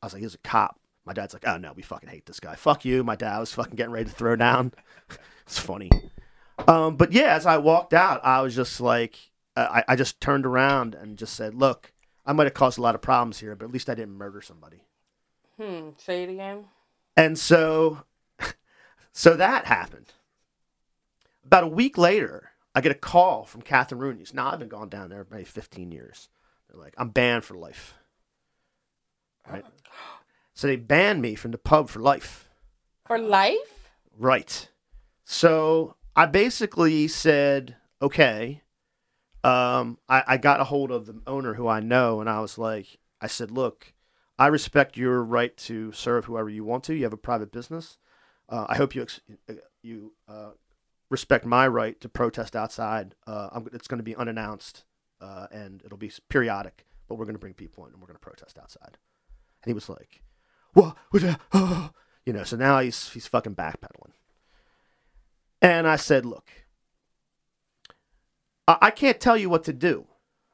I was like, he's a cop. My dad's like, oh no, we fucking hate this guy. Fuck you. My dad was fucking getting ready to throw down. it's funny. Um, but yeah, as I walked out, I was just like, I, I just turned around and just said, look, I might have caused a lot of problems here, but at least I didn't murder somebody. Hmm. Say it again. And so, so that happened. About a week later, I get a call from Catherine Rooney's. Now I've been gone down there maybe 15 years. They're like, I'm banned for life. Right. So they banned me from the pub for life. For life. Right. So I basically said, okay. Um, I, I got a hold of the owner who I know, and I was like, I said, look, I respect your right to serve whoever you want to. You have a private business. Uh, I hope you ex- you uh, respect my right to protest outside. Uh, it's going to be unannounced, uh, and it'll be periodic. But we're going to bring people in, and we're going to protest outside. And he was like, "What? uh," you know." So now he's he's fucking backpedaling. And I said, "Look, I, I can't tell you what to do.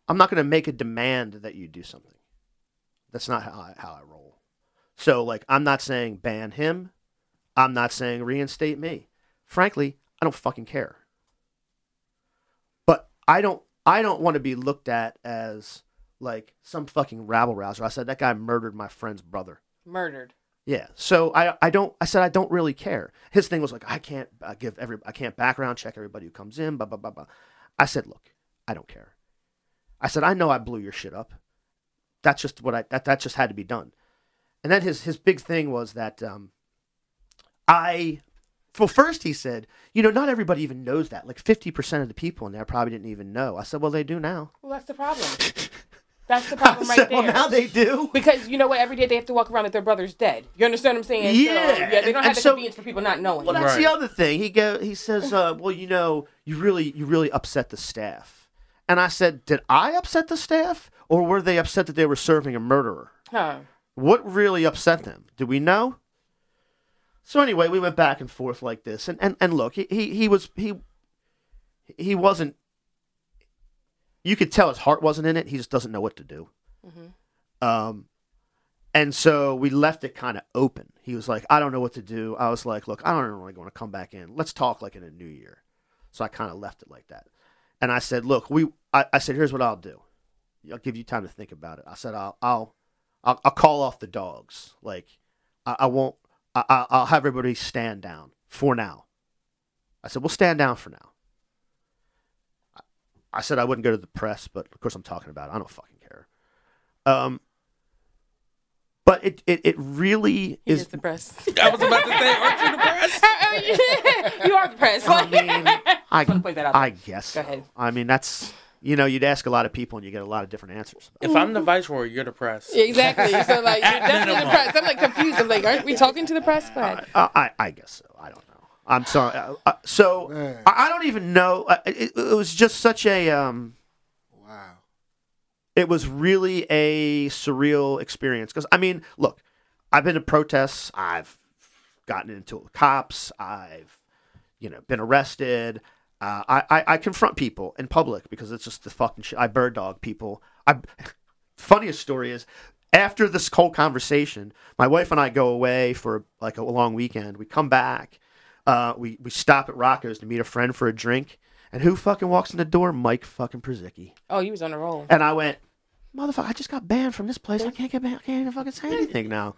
I'm not going to make a demand that you do something. That's not how I, how I roll. So, like, I'm not saying ban him. I'm not saying reinstate me. Frankly, I don't fucking care. But I don't I don't want to be looked at as like some fucking rabble rouser. I said that guy murdered my friend's brother. Murdered. Yeah. So I I don't I said I don't really care. His thing was like I can't uh, give every I can't background check everybody who comes in. Blah blah blah blah. I said look, I don't care. I said I know I blew your shit up. That's just what I that that just had to be done. And then his his big thing was that um, I well first he said you know not everybody even knows that like fifty percent of the people in there probably didn't even know. I said well they do now. Well, that's the problem. That's the problem right said, there. well now they do. Because you know what? Every day they have to walk around like their brother's dead. You understand what I'm saying? So, Yeah, yeah, they and- don't have and the so- convenience for people not knowing. Well, that's the other thing. He go. He says, uh, "Well, you know, you really, you really upset the staff." And I said, "Did I upset the staff, or were they upset that they were serving a murderer? huh. What really upset them? Do we know?" So anyway, we went back and forth like this, and and, and look, he, he he was he he wasn't. You could tell his heart wasn't in it. He just doesn't know what to do. Um, and so we left it kind of open. He was like, I don't know what to do. I was like, look, I don't really want to come back in. Let's talk like in a new year. So I kind of left it like that. And I said, look, we, I, I said, here's what I'll do. I'll give you time to think about it. I said, I'll, I'll, I'll, I'll call off the dogs. Like, I, I won't, I- I'll have everybody stand down for now. I said, we'll stand down for now. I- I said I wouldn't go to the press, but of course I'm talking about it. I don't fucking care. Um, but it, it, it really He is. is the press. I was about to say, aren't you the press? you are the press. I mean, I, wanna point that out I guess. Go so. ahead. I mean, that's you know, you'd ask a lot of people and you get a lot of different answers. If I'm the viceroy, you're the press. exactly. So like, you're definitely the press. I'm like confused. I'm like, aren't we talking to the press? Go ahead. I, I, I guess so. I don't know. I'm sorry. Uh, uh, so Man. I, I don't even know. Uh, It, it was just such a. Um, Wow. it was really a surreal experience because I mean, look, I've been to protests, I've gotten into it with cops, I've you know been arrested. Uh, I, I I confront people in public because it's just the fucking shit. I bird dog people. I funniest story is after this whole conversation, my wife and I go away for like a long weekend. We come back, uh, we we stop at Rocco's to meet a friend for a drink, and who fucking walks in the door? Mike fucking Purzycki. Oh, he was on a roll. And I went, motherfucker, I just got banned from this place. I can't get banned. I can't even fucking say anything now.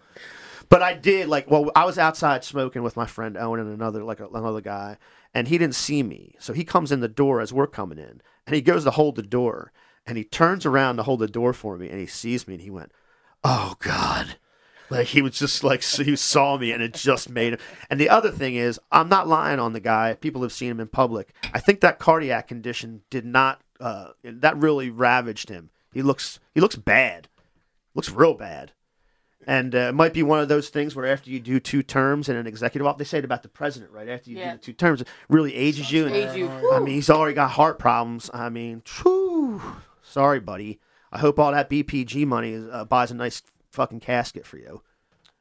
But I did like well, I was outside smoking with my friend Owen and another like another guy, and he didn't see me. So he comes in the door as we're coming in, and he goes to hold the door, and he turns around to hold the door for me, and he sees me, and he went, "Oh God." Like he was just like he saw me and it just made him. And the other thing is, I'm not lying on the guy. People have seen him in public. I think that cardiac condition did not. Uh, that really ravaged him. He looks he looks bad. Looks real bad. And uh, it might be one of those things where after you do two terms in an executive office, they say it about the president, right? After you Yeah. do the two terms, it really ages you. And, Age you. I mean, he's already got heart problems. I mean, whew, sorry, buddy. I hope all that BPG money uh, buys a nice fucking casket for you.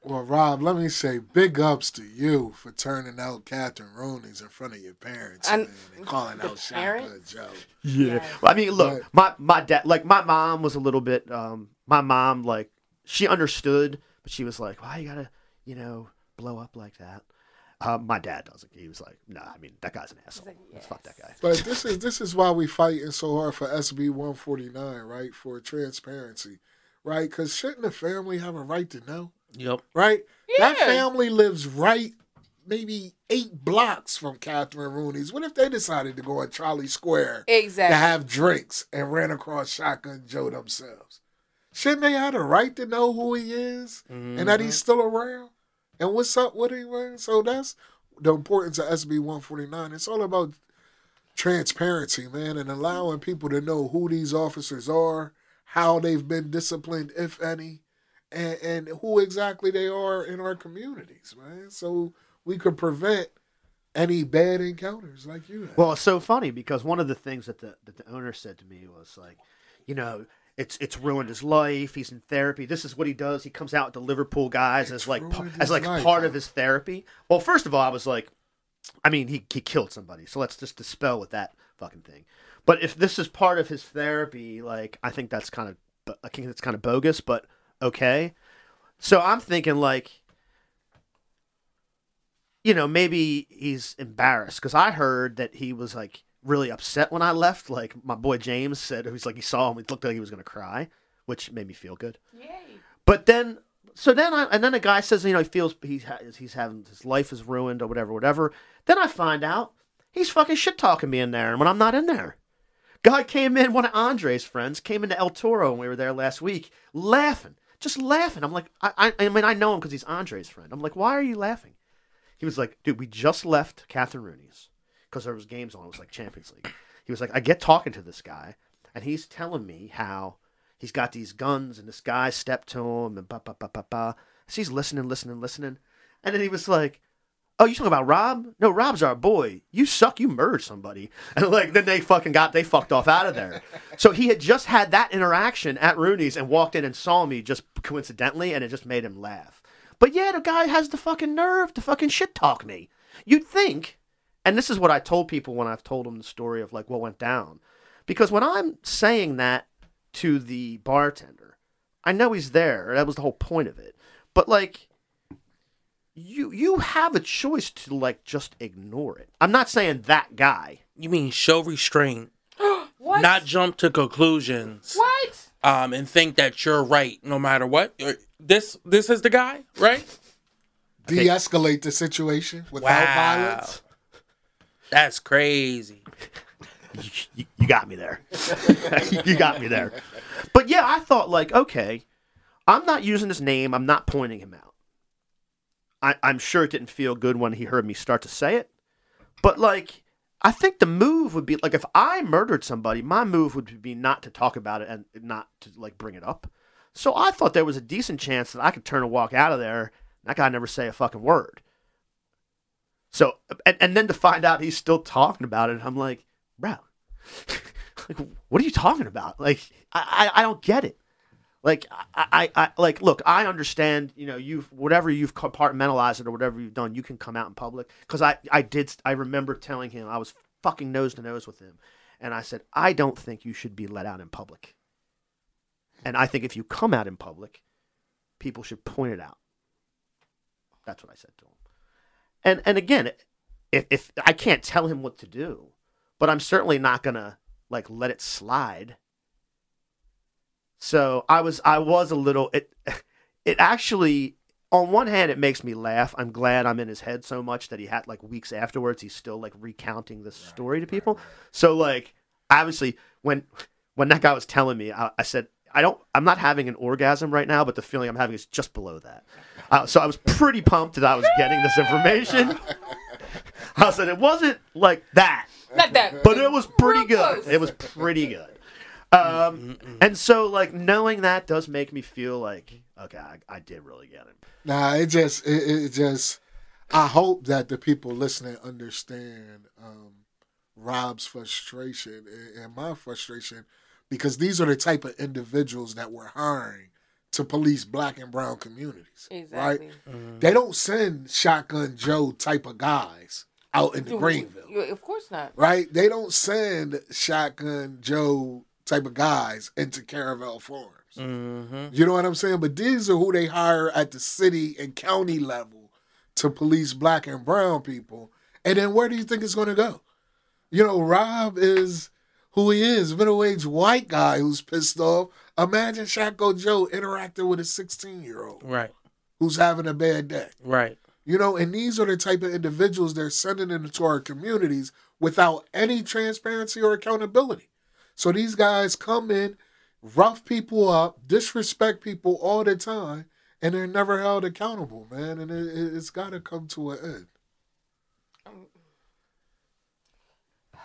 Well, Rob, let me say big ups to you for turning out Catherine Rooney's in front of your parents And- man, and calling out Shotgun parents? Joe. Yeah. Well, I mean, look, Right. my my dad, like my mom was a little bit. Um, my mom, like, she understood, But she was like, "Why you gotta, you know, blow up like that?" Uh, my dad doesn't. He was like, "Nah, I mean that guy's an asshole. like, Let's fuck that guy." But this is this is why we fighting so hard for SB 149, right? For transparency, right? Because shouldn't the family have a right to know, Yep. right? Yeah. That family lives right, maybe eight blocks from Catherine Rooney's. What if they decided to go on Trolley Square Exactly. to have drinks and ran across Shotgun Joe themselves? Shouldn't they have a right to know who he is and that he's mm-hmm. still around? And what's up with him? man? So that's the importance of SB 149. It's all about transparency, man, and allowing people to know who these officers are, how they've been disciplined, if any, and, and who exactly they are in our communities, man. So we could prevent any bad encounters like you had. Well, it's so funny because one of the things that the that the owner said to me was like, you know, it's it's ruined his life. He's in therapy. This is what he does. He comes out with the Liverpool guys as like as like life, part of his therapy. Well, first of all, I was like, I mean, he he killed somebody, so let's just dispel with that fucking thing. But if this is part of his therapy, like I think that's kind of I think that's kind of bogus, but okay. So I'm thinking like you know, maybe he's embarrassed because I heard that he was like really upset when I left. Like my boy James said, he's like he saw him, he looked like he was gonna cry, which made me feel good. Yay. But then, so then, I, and then a guy says, you know, he feels he's he's having his life is ruined or whatever, whatever. Then I find out he's fucking shit talking me in there, and when I'm not in there. Guy came in, one of Andre's friends came into El Toro when we were there last week, laughing, just laughing. I'm like, I, I, I mean, I know him because he's Andre's friend. I'm like, why are you laughing? He was like, dude, we just left Catherine Rooney's because there was games on. It was like Champions League. He was like, I get talking to this guy, and he's telling me how he's got these guns, and this guy stepped to him, and ba ba ba ba ba. So he's listening, listening, listening, and then he was like, "Oh, you talking about Rob? No, Rob's our boy. You suck. You murdered somebody." And like, then they fucking got they fucked off out of there. so he had just had that interaction at Rooney's and walked in and saw me just coincidentally, and it just made him laugh. But yeah, the guy has the fucking nerve to fucking shit talk me. You'd think, and this is what I told people when I've told them the story of like what went down. Because when I'm saying that to the bartender, I know he's there. That was the whole point of it. But like you you have a choice to like just ignore it. I'm not saying that guy. You mean show restraint, What? not jump to conclusions, what? um, and think that you're right no matter what. This this is the guy, right? De-escalate the situation without violence. That's crazy. You, you got me there. you got me there. But yeah, I thought like, okay, I'm not using his name. I'm not pointing him out. I, I'm sure it didn't feel good when he heard me start to say it. But like, I think the move would be like if I murdered somebody, my move would be not to talk about it and not to like bring it up. So I thought there was a decent chance that I could turn and walk out of there. And that guy never say a fucking word. So and, and then to find out he's still talking about it, I'm like, bro, like what are you talking about? Like I, I, I don't get it. Like I, I, I like look, I understand, you know, you've whatever you've compartmentalized it or whatever you've done, you can come out in public. Because I, I did I remember telling him I was fucking nose to nose with him. And I said, I don't think you should be let out in public. And I think if you come out in public, people should point it out. That's what I said to him. And and again, if, if I can't tell him what to do, but I'm certainly not gonna like let it slide. So I was I was a little it it actually on one hand it makes me laugh. I'm glad I'm in his head so much that he had like weeks afterwards he's still like recounting this story to people. So like obviously when when that guy was telling me I, I said I don't I'm not having an orgasm right now, but the feeling I'm having is just below that. Uh, so I was pretty pumped that I was getting this information. I said it wasn't like that Not that. but it was pretty good. It was pretty good. Um, and so like knowing that does make me feel like okay, I, I did really get him. Nah, it just it, it just I hope that the people listening understand um, Rob's frustration and, and my frustration because these are the type of individuals that we're hiring to police black and brown communities. Exactly. Right? They don't send shotgun Joe type of guys out into Greenville. Of course not. Right? They don't send shotgun Joe type of guys into Caravel Farms. Mm-hmm. You know what I'm saying? But these are who they hire at the city and county level to police black and brown people. And then where do you think it's going to go? You know, Rob is who he is, middle aged white guy who's pissed off. Imagine Shacko Joe interacting with a 16 year old Right. who's having a bad day. Right. You know, and these are the type of individuals they're sending into our communities without any transparency or accountability. So these guys come in, rough people up, disrespect people all the time, and they're never held accountable, man. And it, it- it's got to come to an end.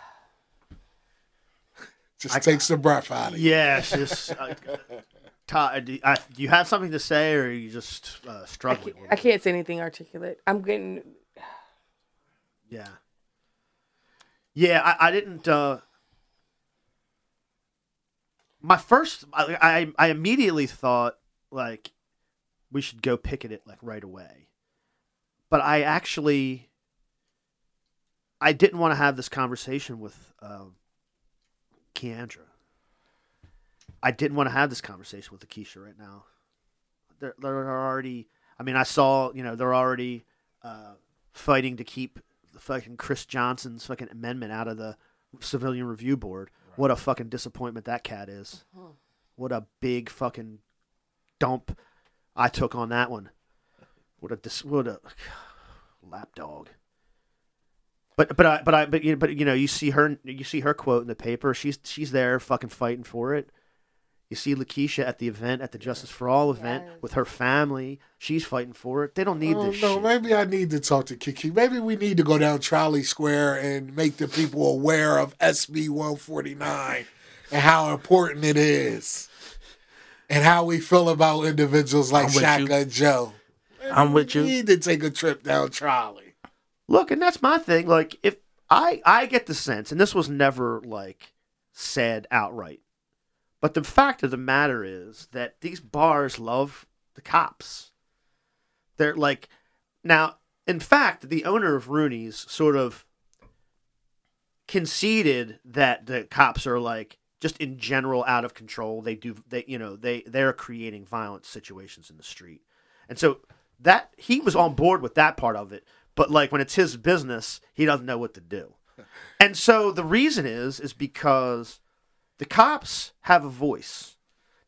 Just takes the breath out of you. Yeah, it's just. Uh, Todd, do, I, do you have something to say, or are you just uh, I struggling? can't, I can't say anything articulate. I'm getting. Yeah. Yeah, I, I didn't. Uh, my first, I, I, I immediately thought like we should go picket it like right away, but I actually, I didn't want to have this conversation with um, Keandra. I didn't want to have this conversation with Akeisha right now. They're, they're already. I mean, I saw you know they're already uh, fighting to keep the fucking Chris Johnson's fucking amendment out of the Civilian Review Board. What a fucking disappointment that cat is. Uh-huh. What a big fucking dump I took on that one. What a dis- what a lapdog. But but I but I but you but you know you see her you see her quote in the paper. She's she's there fucking fighting for it. You see Lakeisha at the event at the Justice for All event Yes. with her family. She's fighting for it. They don't need Oh, this no, shit. maybe I need to talk to Kiki. Maybe we need to go down Trolley Square and make the people aware of SB 149 and how important it is, and how we feel about individuals like I'm Shaka you. Joe. I'm with you. We you. need to take a trip down Trolley. Look, and that's my thing. Like, if I I get the sense, and this was never like said outright, but the fact of the matter is that these bars love the cops. They're like, now, in fact, the owner of Rooney's sort of conceded that the cops are like just in general out of control. They do they you know they they're creating violent situations in the street, and so that he was on board with that part of it. But like when it's his business, he doesn't know what to do. And so the reason is is because the cops have a voice.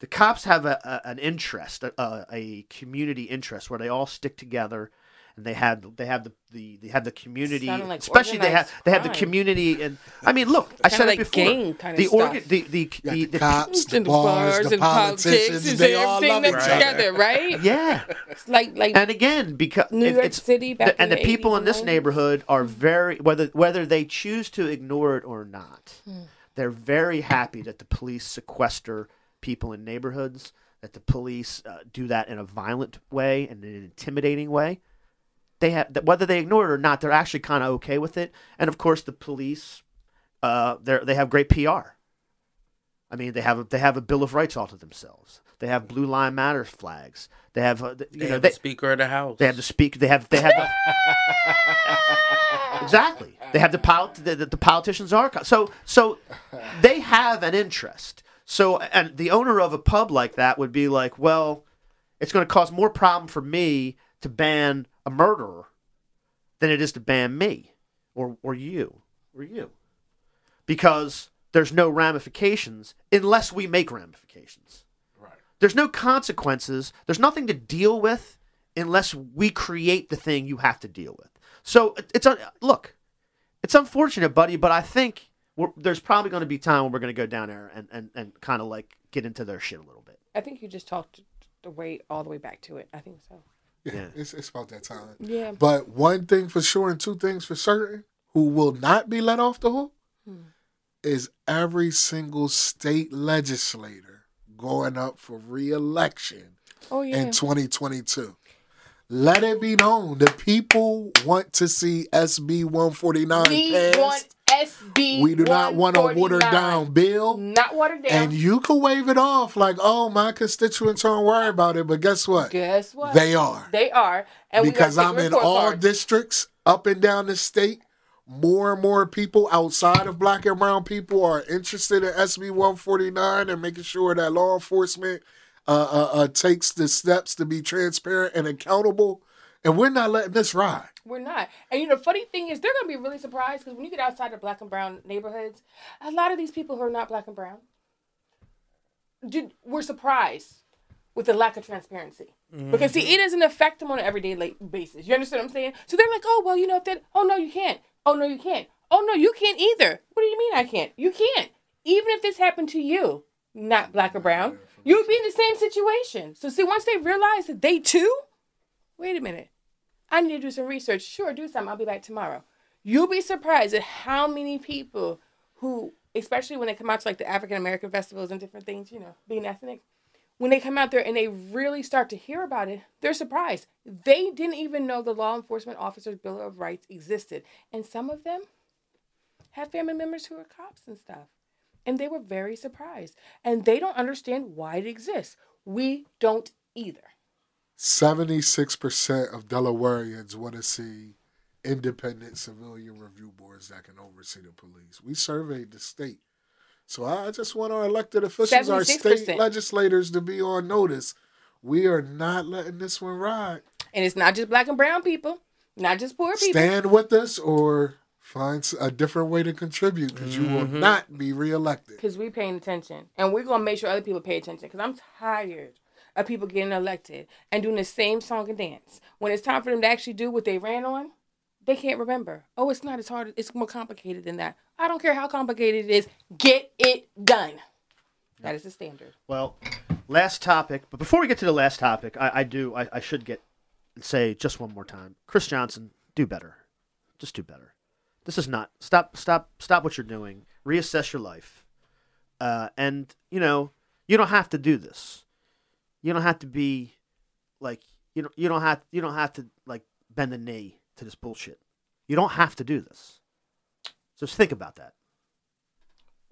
The cops have a, a an interest, a, a community interest, where they all stick together, and they have they have the, the they have the community, like especially they have organized they have the crime. community, and I mean, look, I said like it before. gang kinda the organ, stuff. the the, Got the, the, the cops, the and bars, the and politicians, politics, they and all everything love each them other. together, right? yeah, It's like like and again because New it- York it's City back the, and in the the people in this 90s. neighborhood are very whether whether they choose to ignore it or not Hmm. They're very happy that the police sequester people in neighborhoods that the police uh, do that in a violent way and in an intimidating way. They have whether they ignore it or not they're actually kind of okay with it. And of course the police uh they they have great PR I mean, they have a, they have a bill of rights all to themselves. They have Blue Line matters flags. They have, uh, you They know, have they, the Speaker of the House. they have the speak. They have they have the, exactly. They have the, pol- the, the, the politicians are so so they have an interest. So and the owner of a pub like that would be like, well, it's going to cause more problem for me to ban a murderer than it is to ban me or or you or you because there's no ramifications unless we make ramifications. Right. There's no consequences. There's nothing to deal with unless we create the thing you have to deal with. So it's un- look, it's unfortunate, buddy, but I think we're, there's probably going to be time when we're going to go down there and, and, and kind of like get into their shit a little bit. I think you just talked the way all the way back to it. I think so. Yeah, Yeah. It's, it's about that time. Yeah. But one thing for sure and two things for certain who will not be let off the hook hmm. Is every single state legislator going up for re-election Oh yeah. in 2022. Let it be known the people want to see SB 149 we passed. want SB. we do not want a watered down bill. Not watered down. And you can wave it off like, oh, my constituents don't worry about it. But guess what? guess what? They are. They are. And because I'm in all cards. districts up and down the state. More and more people outside of black and brown people are interested in SB 149 and making sure that law enforcement uh, uh, uh, takes the steps to be transparent and accountable, and we're not letting this ride. We're not. And you know, funny thing is, they're gonna be really surprised because when you get outside of black and brown neighborhoods, a lot of these people who are not black and brown, did, were surprised with the lack of transparency. Because see, it doesn't affect them on an everyday like, basis. You understand what I'm saying? So they're like, oh well, you know, if that, oh no, you can't. Oh no, you can't. Oh no, you can't either. What do you mean I can't? You can't. Even if this happened to you, not black or brown, you would be in the same situation. So see, once they realize that they too, wait a minute. I need to do some research. Sure, do some. I'll be back tomorrow. You'll be surprised at how many people who, especially when they come out to like the African American festivals and different things, you know, being ethnic, when they come out there and they really start to hear about it, they're surprised. They didn't even know the law enforcement officers' Bill of Rights existed. And some of them have family members who are cops and stuff. And they were very surprised. And they don't understand why it exists. We don't either. 76% of Delawareans want to see independent civilian review boards that can oversee the police. We surveyed the state. So I just want our elected officials, our state legislators to be on notice. We are not letting this one ride. And it's not just black and brown people, not just poor people. Stand with us or find a different way to contribute because you will Mm-hmm. not be reelected. because we're paying attention and we're gonna make sure other people pay attention because i'm tired of people getting elected and doing the same song and dance when it's time for them to actually do what they ran on they can't remember. Oh it's not as hard it's more complicated than that. I don't care how complicated it is get it done. That is the standard. Well, last topic, but before we get to the last topic, I, I do I, I should get and say just one more time, Chris Johnson, do better, just do better. This is not stop stop stop what you're doing. Reassess your life, uh, and you know you don't have to do this. You don't have to be like you don't you don't have you don't have to like bend the knee to this bullshit. You don't have to do this. So just think about that.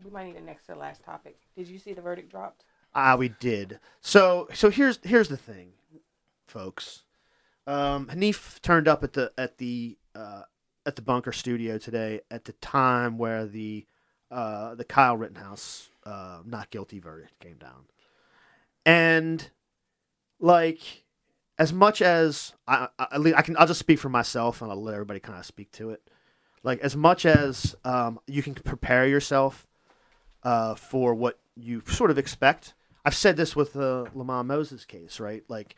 we might need a next to the last topic did you see the verdict dropped Ah, we did. So so here's here's the thing, folks. Um, Hanif turned up at the at the uh, at the bunker studio today at the time where the uh, the Kyle Rittenhouse uh, not guilty verdict came down, and like as much as I I, at least I can I'll just speak for myself and I'll let everybody kind of speak to it. Like as much as um, you can prepare yourself uh, for what you sort of expect. I've said this with the Lymond Moses case, right? Like,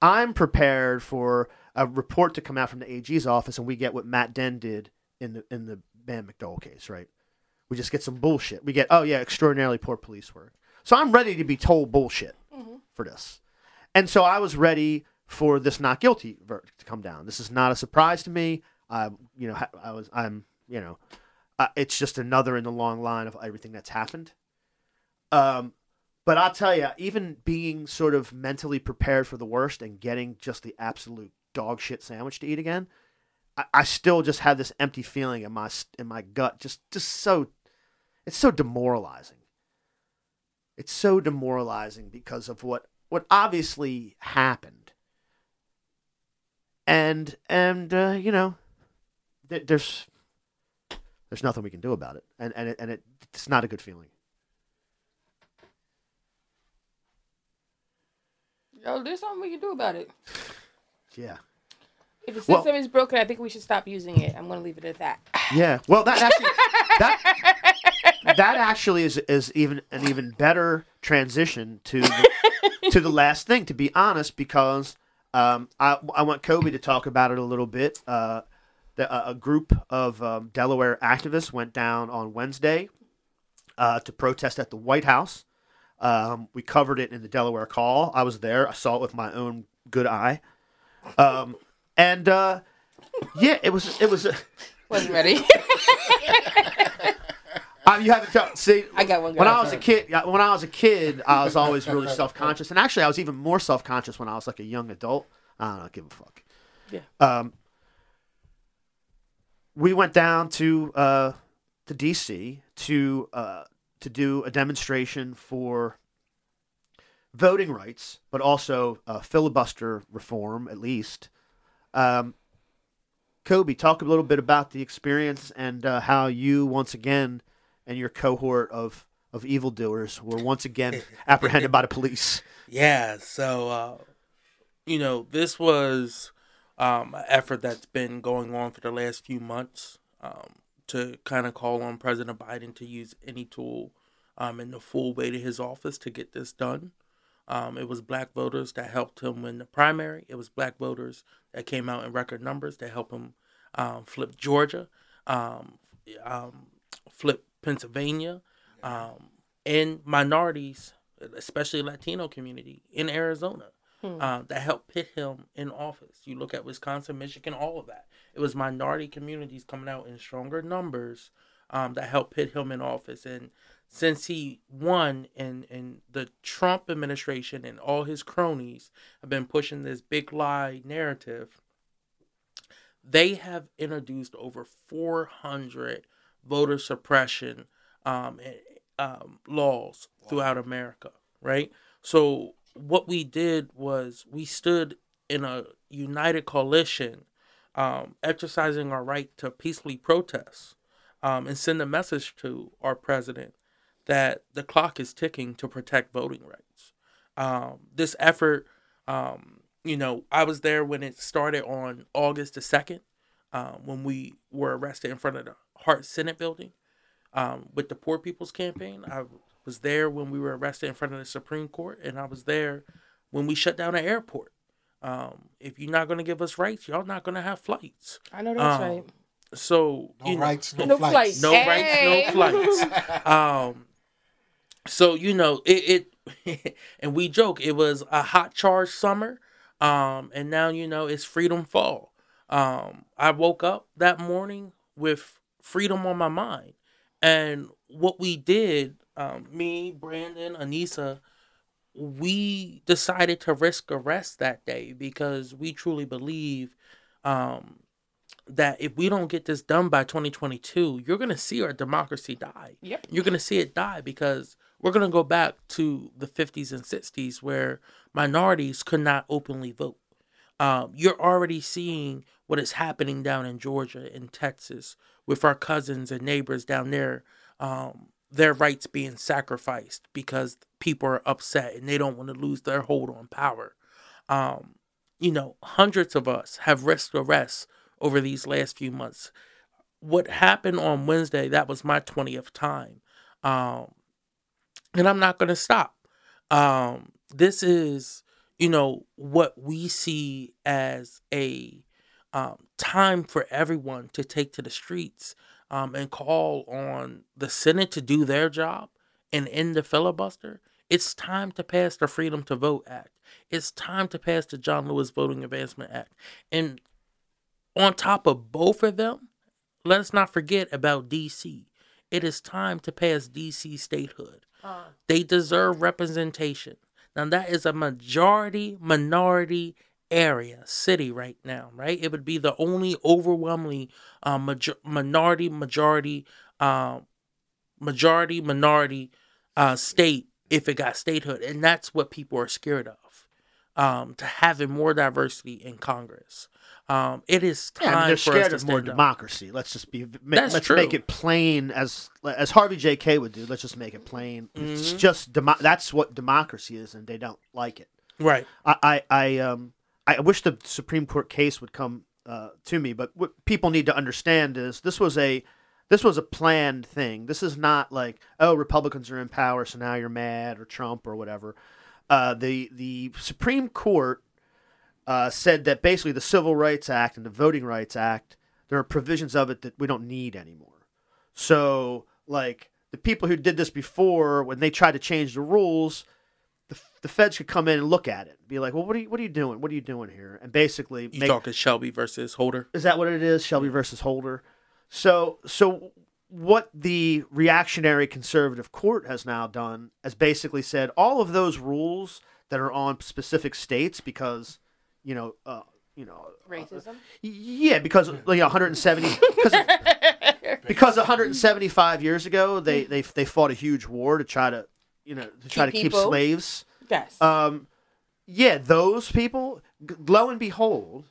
I'm prepared for a report to come out from the AG's office, and we get what Matt Denn did in the in the Bam McDowell case, right? We just get some bullshit. We get, oh yeah, extraordinarily poor police work. So I'm ready to be told bullshit for this, and so I was ready for this not guilty verdict to come down. This is not a surprise to me. I, you know, I was, I'm, you know, uh, it's just another in the long line of everything that's happened. Um, but I'll tell you, even being sort of mentally prepared for the worst and getting just the absolute dog shit sandwich to eat again, I, I still just had this empty feeling in my in my gut. Just just so, it's so demoralizing. It's so demoralizing because of what what obviously happened. And and uh, you know, th- there's there's nothing we can do about it, and and it, and it, it's not a good feeling. yo there's something we can do about it Yeah. if the Well- system is broken i think we should stop using it i'm gonna leave it at that Yeah. Well, that actually that that actually is is even an even better transition to the, to the last thing. To be honest, because um, I I want Coby to talk about it a little bit. Uh, the, a a group of um, Delaware activists went down on Wednesday uh, to protest at the White House. Um, we covered it in the Delaware Call. I was there. I saw it with my own good eye. Um, and uh, yeah, it was it was. wasn't ready Uh, you have to tell. See, I got one When. I was a kid, when I was a kid, I was always really self conscious, and actually, I was even more self conscious when I was like a young adult. I don't give a fuck. Yeah. Um, we went down to uh, to DC to uh, to do a demonstration for voting rights, but also uh, filibuster reform, at least. Um, Coby, talk a little bit about the experience and uh, how you once again and your cohort of of evildoers were once again apprehended by the police. Yeah, so uh, you know, this was um, an effort that's been going on for the last few months um, to kind of call on President Biden to use any tool um, in the full weight of his office to get this done. Um, it was black voters that helped him win the primary. It was black voters that came out in record numbers to help him um, flip Georgia, um, um, flip Pennsylvania, um, and minorities, especially Latino community in Arizona, uh, that helped pit him in office. You look at Wisconsin, Michigan, all of that. It was minority communities coming out in stronger numbers um, that helped pit him in office. And since he won, and and the Trump administration and all his cronies have been pushing this big lie narrative they have introduced over 400 voter suppression um, um, laws throughout America, right? So what we did was we stood in a united coalition, um, exercising our right to peacefully protest um, and send a message to our president that the clock is ticking to protect voting rights. Um, this effort um, you know, I was there when it started on August the 2nd, um, when we were arrested in front of the Hart Senate building um, with the Poor People's Campaign. I was there when we were arrested in front of the Supreme Court, and I was there when we shut down the airport. Um, if you're not going to give us rights, y'all not going to have flights. I know that's Um, right. So, No you know, rights, no, No flights. flights. no Hey. rights, no flights. um, so you know it, it and we joke it was a hot charge summer, um, and now you know it's freedom fall. Um, I woke up that morning with freedom on my mind, and what we did, um, me, Brandon, Anissa, we decided to risk arrest that day because we truly believe um, that if we don't get this done by 2022, you're going to see our democracy die. Yep. You're going to see it die because we're going to go back to the 50s and 60s where minorities could not openly vote. Um, you're already seeing what is happening down in Georgia and Texas with our cousins and neighbors down there. Um, their rights being sacrificed because people are upset and they don't want to lose their hold on power. Um, you know, hundreds of us have risked arrests over these last few months. What happened on Wednesday, that was my 20th time. Um, and I'm not going to stop. Um, this is, you know, what we see as a um, time for everyone to take to the streets um, and call on the Senate to do their job and end the filibuster. It's time to pass the Freedom to Vote Act. It's time to pass the John Lewis Voting Advancement Act. And on top of both of them, let's not forget about DC. It is time to pass DC statehood. They deserve representation. Now that is a majority minority area city right now, right? It would be the only overwhelmingly um, major- minority majority um, majority minority uh, state if it got statehood, and that's what people are scared of. Um, to having more diversity in Congress, um, it is time Yeah, I mean, they're scared of more up. democracy. Let's just be. Ma- That's let's true. make it plain as as Harvey J. K. would do. Let's just make it plain. It's Mm-hmm. just demo- that's what democracy is, and they don't like it. Right. I, I, I um I wish the Supreme Court case would come uh, to me, but what people need to understand is this was a this was a planned thing. This is not like oh Republicans are in power, so now you're mad or Trump or whatever. Uh, the the Supreme Court uh, said that basically the Civil Rights Act and the Voting Rights Act there are provisions of it that we don't need anymore. So like the people who did this before, when they tried to change the rules, the, the feds could come in and look at it, be like, "Well, what are you what are you doing? What are you doing here?" And basically, You make, talking Shelby versus Holder? is that what it is? Shelby versus Holder. So so what the reactionary conservative court has now done has basically said all of those rules that are on specific states because you know uh, you know Racism. yeah, because like 170 because, because 175 years ago they, they they fought a huge war to try to you know to try Keep to keep slaves. Yes. Um, yeah, those people. g- Lo and behold,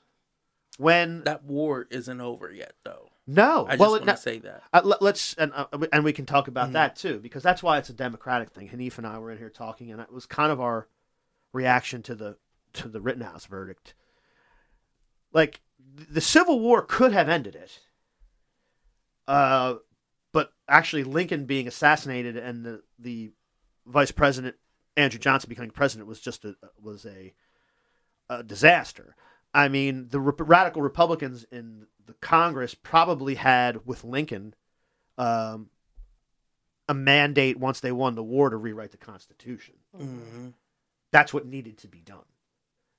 when That war isn't over yet, though. No, I just well, want it, to say that. Uh, let, us and uh, and we can talk about Mm-hmm. that too because that's why it's a democratic thing. Hanif and I were in here talking, and it was kind of our reaction to the to the Rittenhouse verdict. Like the Civil War could have ended it, uh, but actually Lincoln being assassinated and the the Vice President Andrew Johnson becoming president was just a was a, a disaster. I mean, the re- radical Republicans in the Congress probably had with Lincoln um, a mandate once they won the war to rewrite the Constitution. hmm That's what needed to be done.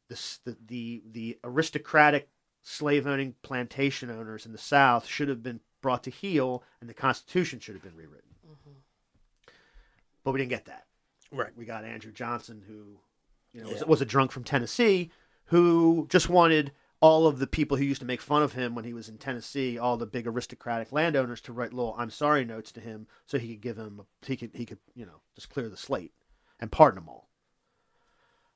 This, the, the the aristocratic slave owning plantation owners in the South should have been brought to heel, and the Constitution should have been rewritten. But we didn't get that. Right. We got Andrew Johnson, who you know Yeah. was, was a drunk from Tennessee, who just wanted all of the people who used to make fun of him when he was in Tennessee, all the big aristocratic landowners, to write little "I'm sorry" notes to him, so he could give him he could he could you know just clear the slate and pardon them all.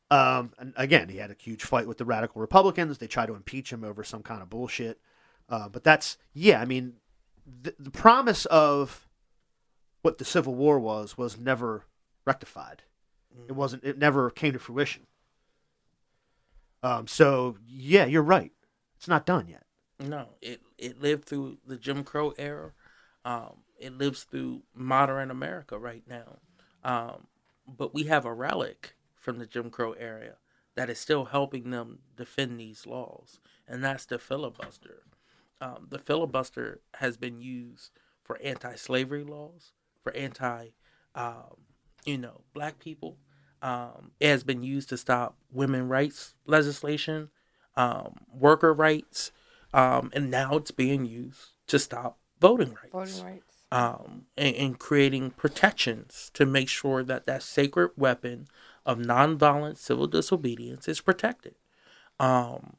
Um, and again, he had a huge fight with the radical Republicans. They tried to impeach him over some kind of bullshit. Uh, but that's yeah. I mean, the, the promise of what the Civil War was was never rectified. It wasn't. It never came to fruition. Um, so yeah, you're right. It's not done yet. No, it it lived through the Jim Crow era. Um, it lives through modern America right now. Um, but we have a relic from the Jim Crow era that is still helping them defend these laws, and that's the filibuster. Um, the filibuster has been used for anti-slavery laws, for anti, um, you know, black people. Um, it has been used to stop women rights legislation, um, worker rights, um, and now it's being used to stop voting rights Voting rights. um, and, and creating protections to make sure that that sacred weapon of nonviolent civil disobedience is protected. Um,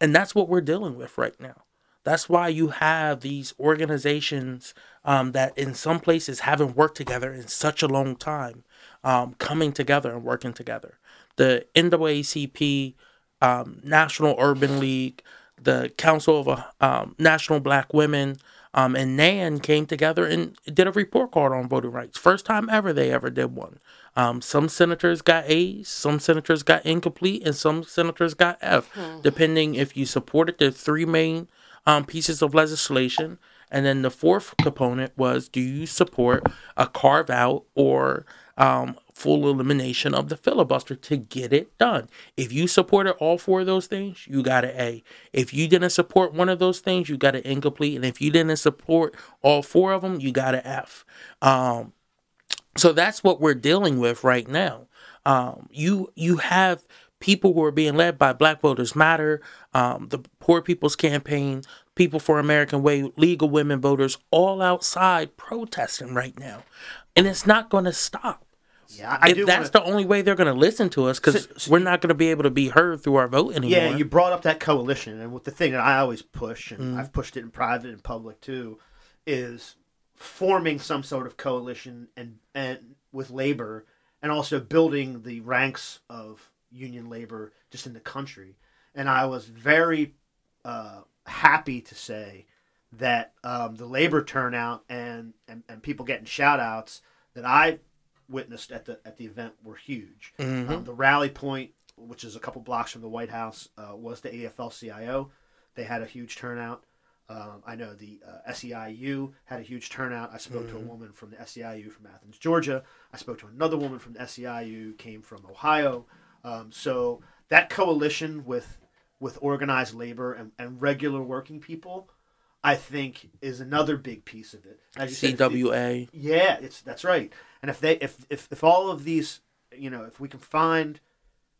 and that's what we're dealing with right now. That's why you have these organizations um, that, in some places, haven't worked together in such a long time, um, coming together and working together. The NAACP, um, National Urban League, the Council of uh, um, National Black Women, um, and NAN came together and did a report card on voting rights. First time ever they ever did one. Um, some senators got A's, some senators got incomplete, and some senators got F, depending if you supported the three main um, pieces of legislation. And then the fourth component was do you support a carve out or um, full elimination of the filibuster to get it done? If you supported all four of those things, you got an A. If you didn't support one of those things, you got an incomplete. And if you didn't support all four of them, you got an F. Um, so that's what we're dealing with right now. Um, you you have people who are being led by Black Voters Matter, um, the Poor People's Campaign, People for American Way, Legal Women Voters, all outside protesting right now, and it's not going to stop. Yeah, I If do. that's wanna- the only way they're going to listen to us, because So- so we're not going to be able to be heard through our vote anymore. Yeah, you brought up that coalition, and with the thing that I always push, and Mm-hmm. I've pushed it in private and public too, is forming some sort of coalition and and with labor, and also building the ranks of union labor just in the country. And I was very uh, happy to say that um, the labor turnout and, and, and people getting shout outs that I witnessed at the at the event were huge. Um, the rally point, which is a couple blocks from the White House, uh, was the AFL-CIO. They had a huge turnout. Um, I know the uh, SEIU had a huge turnout. I spoke to a woman from the SEIU from Athens, Georgia. I spoke to another woman from the SEIU, came from Ohio. Um, so that coalition with with organized labor and, and regular working people, I think, is another big piece of it. As you said, if the- CWA. yeah, it's that's right. And if they if if if all of these, you know, if we can find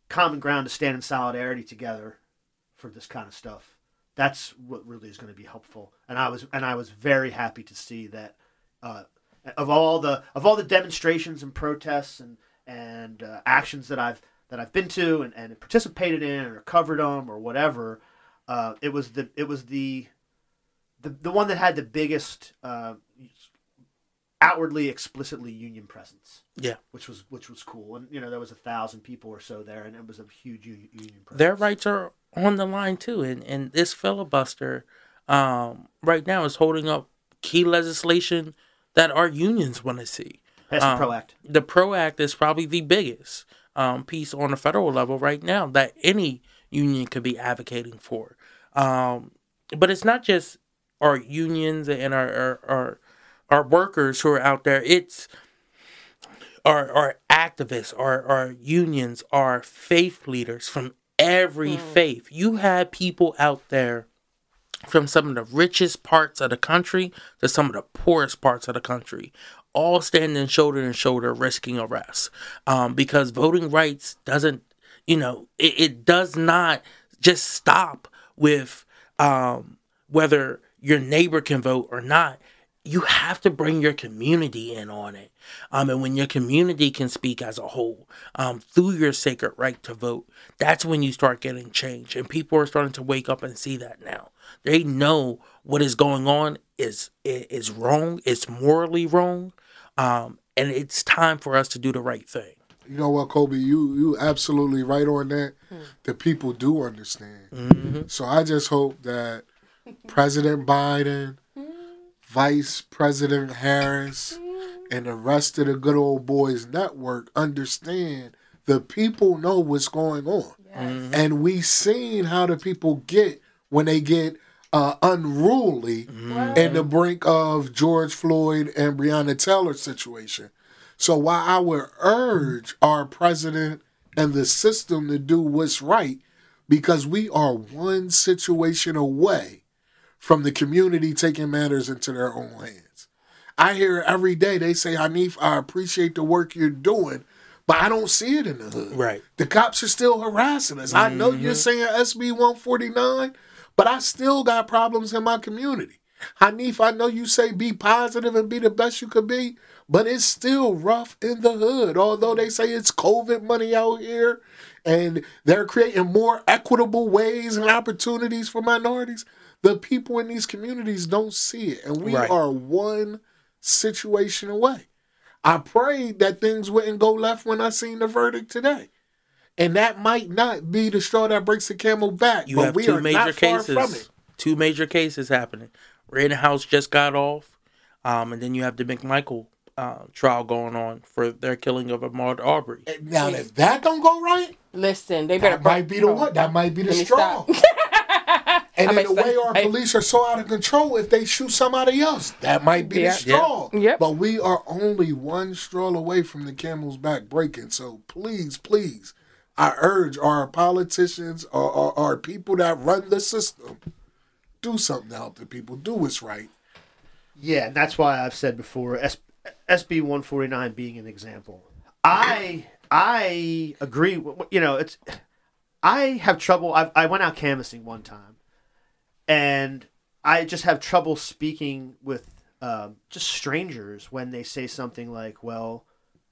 common ground to stand in solidarity together for this kind of stuff, that's what really is going to be helpful. And I was and I was very happy to see that uh, of all the of all the demonstrations and protests and and uh, actions that I've that I've been to and, and participated in or covered them or whatever, uh, it was the it was the the, the one that had the biggest uh, outwardly explicitly union presence Yeah. which was which was cool and you know there was a thousand people or so there and it was a huge union, presence their rights are on the line too. And and this filibuster, um, right now is holding up key legislation that our unions want to see. That's the Um, Pro Act. The PRO Act is probably the biggest um, piece on the federal level right now that any union could be advocating for. Um, but it's not just our unions and our, our, our, our workers who are out there. It's our, our activists, our, our unions, our faith leaders from every faith. You have people out there from some of the richest parts of the country to some of the poorest parts of the country, all standing shoulder to shoulder, risking arrest. Um, because voting rights doesn't, you know, it, it does not just stop with um, whether your neighbor can vote or not. You have to bring your community in on it. Um, and when your community can speak as a whole um, through your sacred right to vote, that's when you start getting change. And people are starting to wake up and see that now. They know what is going on is is wrong. It's morally wrong, um, and it's time for us to do the right thing. You know what, Coby? You you absolutely right on that. The people do understand. So I just hope that President Biden, Vice President Harris, and the rest of the good old boys network understand the people know what's going on. And we seen how the people get when they get uh, unruly in the brink of George Floyd and Breonna Taylor situation. So while I would urge our president and the system to do what's right, because we are one situation away from the community taking matters into their own hands. I hear every day they say, Hanif, I appreciate the work you're doing, but I don't see it in the hood. Right. The cops are still harassing us. I know you're mm-hmm. saying SB 149, but I still got problems in my community. Hanif, I know you say be positive and be the best you could be, but it's still rough in the hood. Although they say it's COVID money out here and they're creating more equitable ways and opportunities for minorities, the people in these communities don't see it. And we Right. are one situation away. I prayed that things wouldn't go left when I seen the verdict today. And that might not be the straw that breaks the camel back. You but have we two are major not far cases. from it. Two major cases happening. Rittenhouse just got off, um, and then you have the McMichael uh, trial going on for their killing of Ahmaud Arbery. Now, if that don't go right, Listen, they better that might be the one. That might be the straw. stop. and I in the way say- our I- police are so out of control, if they shoot somebody else, that might be Yeah. the straw. Yeah. Yep. But we are only one straw away from the camel's back breaking. So please, please, I urge our politicians or our, our people that run the system, do something to help the people. Do what's right. Yeah, and that's why I've said before S- SB 149 being an example. I I agree. You know, it's I have trouble. I I went out canvassing one time, and I just have trouble speaking with um, just strangers when they say something like, "Well,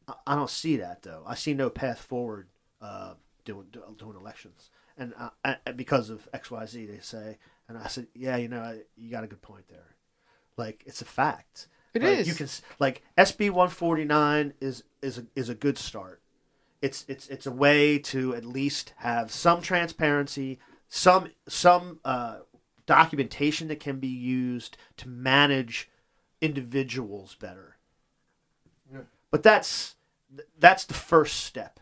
I- I don't see that though. I see no path forward uh, doing doing elections." And uh, I, because of X Y Z, they say, and I said, "Yeah, you know, I- you got a good point there." Like it's a fact. It It is. You can like SB 149 is is a, is a good start. It's it's it's a way to at least have some transparency, some some uh, documentation that can be used to manage individuals better. But that's that's the first step.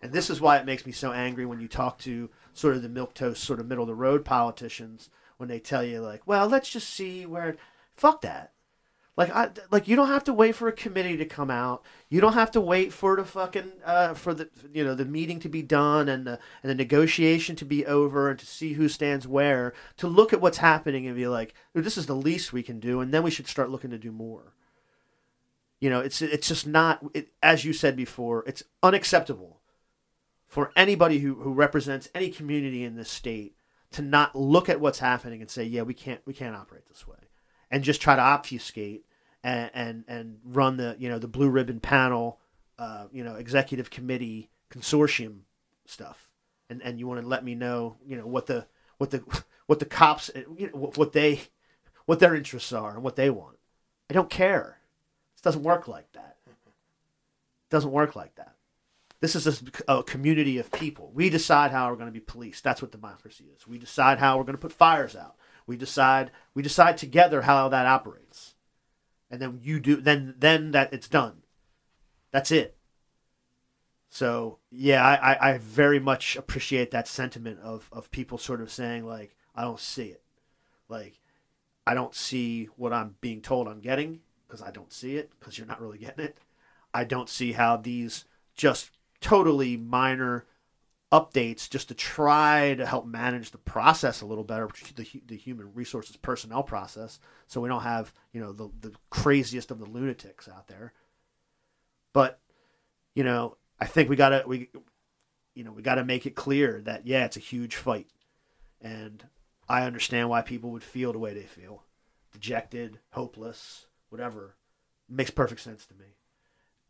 And this is why it makes me so angry when you talk to sort of the milquetoast, sort of middle of the road politicians when they tell you like, "Well, let's just see where." Fuck that. Like I like you don't have to wait for a committee to come out. You don't have to wait for the fucking uh, for the you know the meeting to be done and the and the negotiation to be over and to see who stands where to look at what's happening and be like, this is the least we can do, and then we should start looking to do more. You know, it's it's just not it, as you said before. It's unacceptable for anybody who, who represents any community in this state to not look at what's happening and say, yeah, we can't we can't operate this way, and just try to obfuscate and and, and run the you know the blue ribbon panel, uh, you know executive committee consortium stuff, and and you want to let me know you know what the what the what the cops you know, what they what their interests are and what they want. I don't care. It doesn't work like that. It doesn't work like that. this is a, a community of people. We decide how we're going to be policed. That's what democracy is. We decide how we're going to put fires out. We decide we decide together how that operates, and then you do. Then then that it's done. That's it. So yeah, I, I, I very much appreciate that sentiment of, of people sort of saying like, I don't see it. Like, I don't see what I'm being told I'm getting because I don't see it because you're not really getting it. I don't see how these just totally minor updates just to try to help manage the process a little better, the, the human resources personnel process, so we don't have you know the the craziest of the lunatics out there. But you know, I think we gotta we you know we gotta make it clear that yeah, it's a huge fight, and I understand why people would feel the way they feel, dejected, hopeless, whatever. makes perfect sense to me.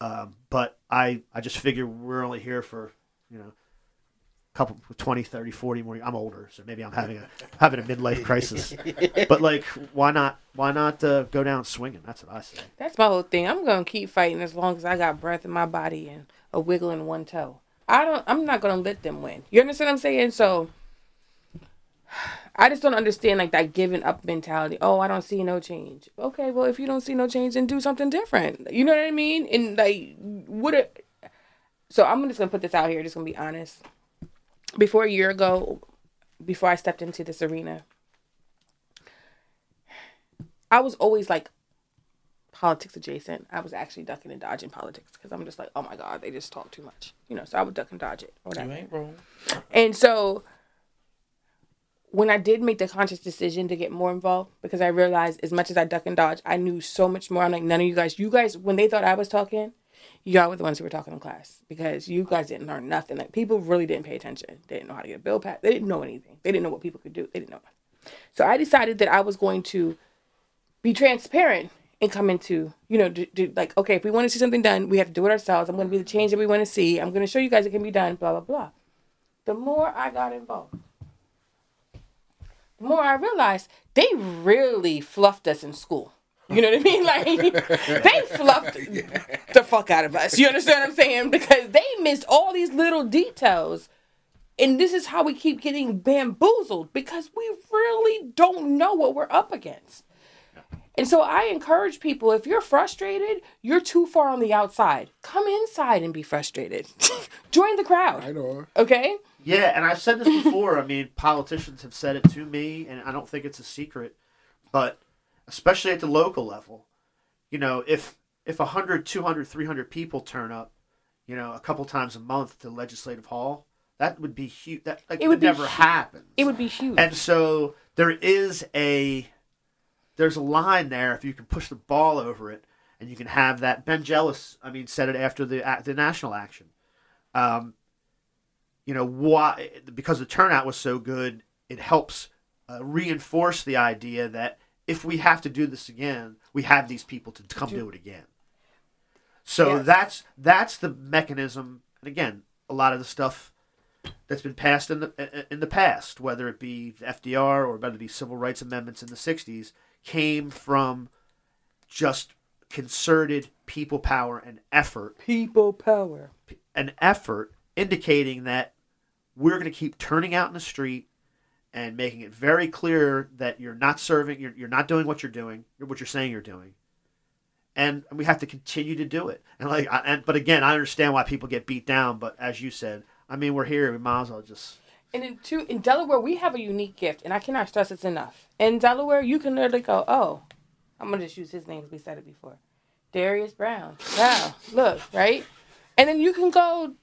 Um, but I I just figure we're only here for you know couple 20 30 40 more i'm older so maybe i'm having a having a midlife crisis but like why not why not uh, go down swinging that's what i say That's my whole thing. I'm gonna keep fighting as long as I got breath in my body and a wiggle in one toe. I don't. I'm not gonna let them win. You understand what I'm saying? So, I just don't understand like that giving up mentality. Oh, I don't see no change. Okay, well, if you don't see no change, then do something different. You know what I mean? And like, what? A, so I'm just gonna put this out here. Just gonna be honest. Before a year ago, before I stepped into this arena, I was always like politics adjacent. I was actually ducking and dodging politics because I'm just like, oh my god, they just talk too much, you know. So I would duck and dodge it or You whatever. ain't wrong. And so when I did make the conscious decision to get more involved, because I realized as much as I duck and dodge, I knew so much more. I'm like, none of you guys, you guys, when they thought I was talking, y'all were the ones who were talking in class because you guys didn't learn nothing. Like people really didn't pay attention. They didn't know how to get a bill passed. They didn't know anything. They didn't know what people could do. They didn't know. So I decided that I was going to be transparent and come into, you know, do, do, like, okay, if we want to see something done, we have to do it ourselves. I'm going to be the change that we want to see. I'm going to show you guys it can be done, blah, blah, blah. The more I got involved, the more I realized they really fluffed us in school. You know what I mean? Like they fluffed the fuck out of us. You understand what I'm saying? Because they missed all these little details. And this is how we keep getting bamboozled because we really don't know what we're up against. And so I encourage people if you're frustrated, you're too far on the outside. Come inside and be frustrated. Join the crowd. I know. Okay? Yeah, and I've said this before. I mean, politicians have said it to me, and I don't think it's a secret. But especially at the local level, you know, if if 100, 200, 300 people turn up, you know, a couple times a month to Legislative Hall, that would be huge. That like, It would never hu- happens. It would be huge. And so there is a there's a line there if you can push the ball over it and you can have that Ben Jealous I mean said it after the the national action. Um, you know why because the turnout was so good it helps uh, reinforce the idea that if we have to do this again we have these people to come do it again so Yes. that's that's the mechanism and again a lot of the stuff that's been passed in the in the past, whether it be the FDR or whether it be civil rights amendments in the '60s, came from just concerted people power and effort, People power. an effort indicating that we're going to keep turning out in the street and making it very clear that you're not serving, you're, you're not doing what you're doing, what you're saying you're doing. And we have to continue to do it. And like, I, and but again, I understand why people get beat down. But as you said, I mean, we're here. We might as well just And in two in Delaware, we have a unique gift, and I cannot stress this enough. In Delaware, you can literally go, "Oh, I'm gonna just use his name we said it before, Darius Brown." Wow, look, right? And then you can go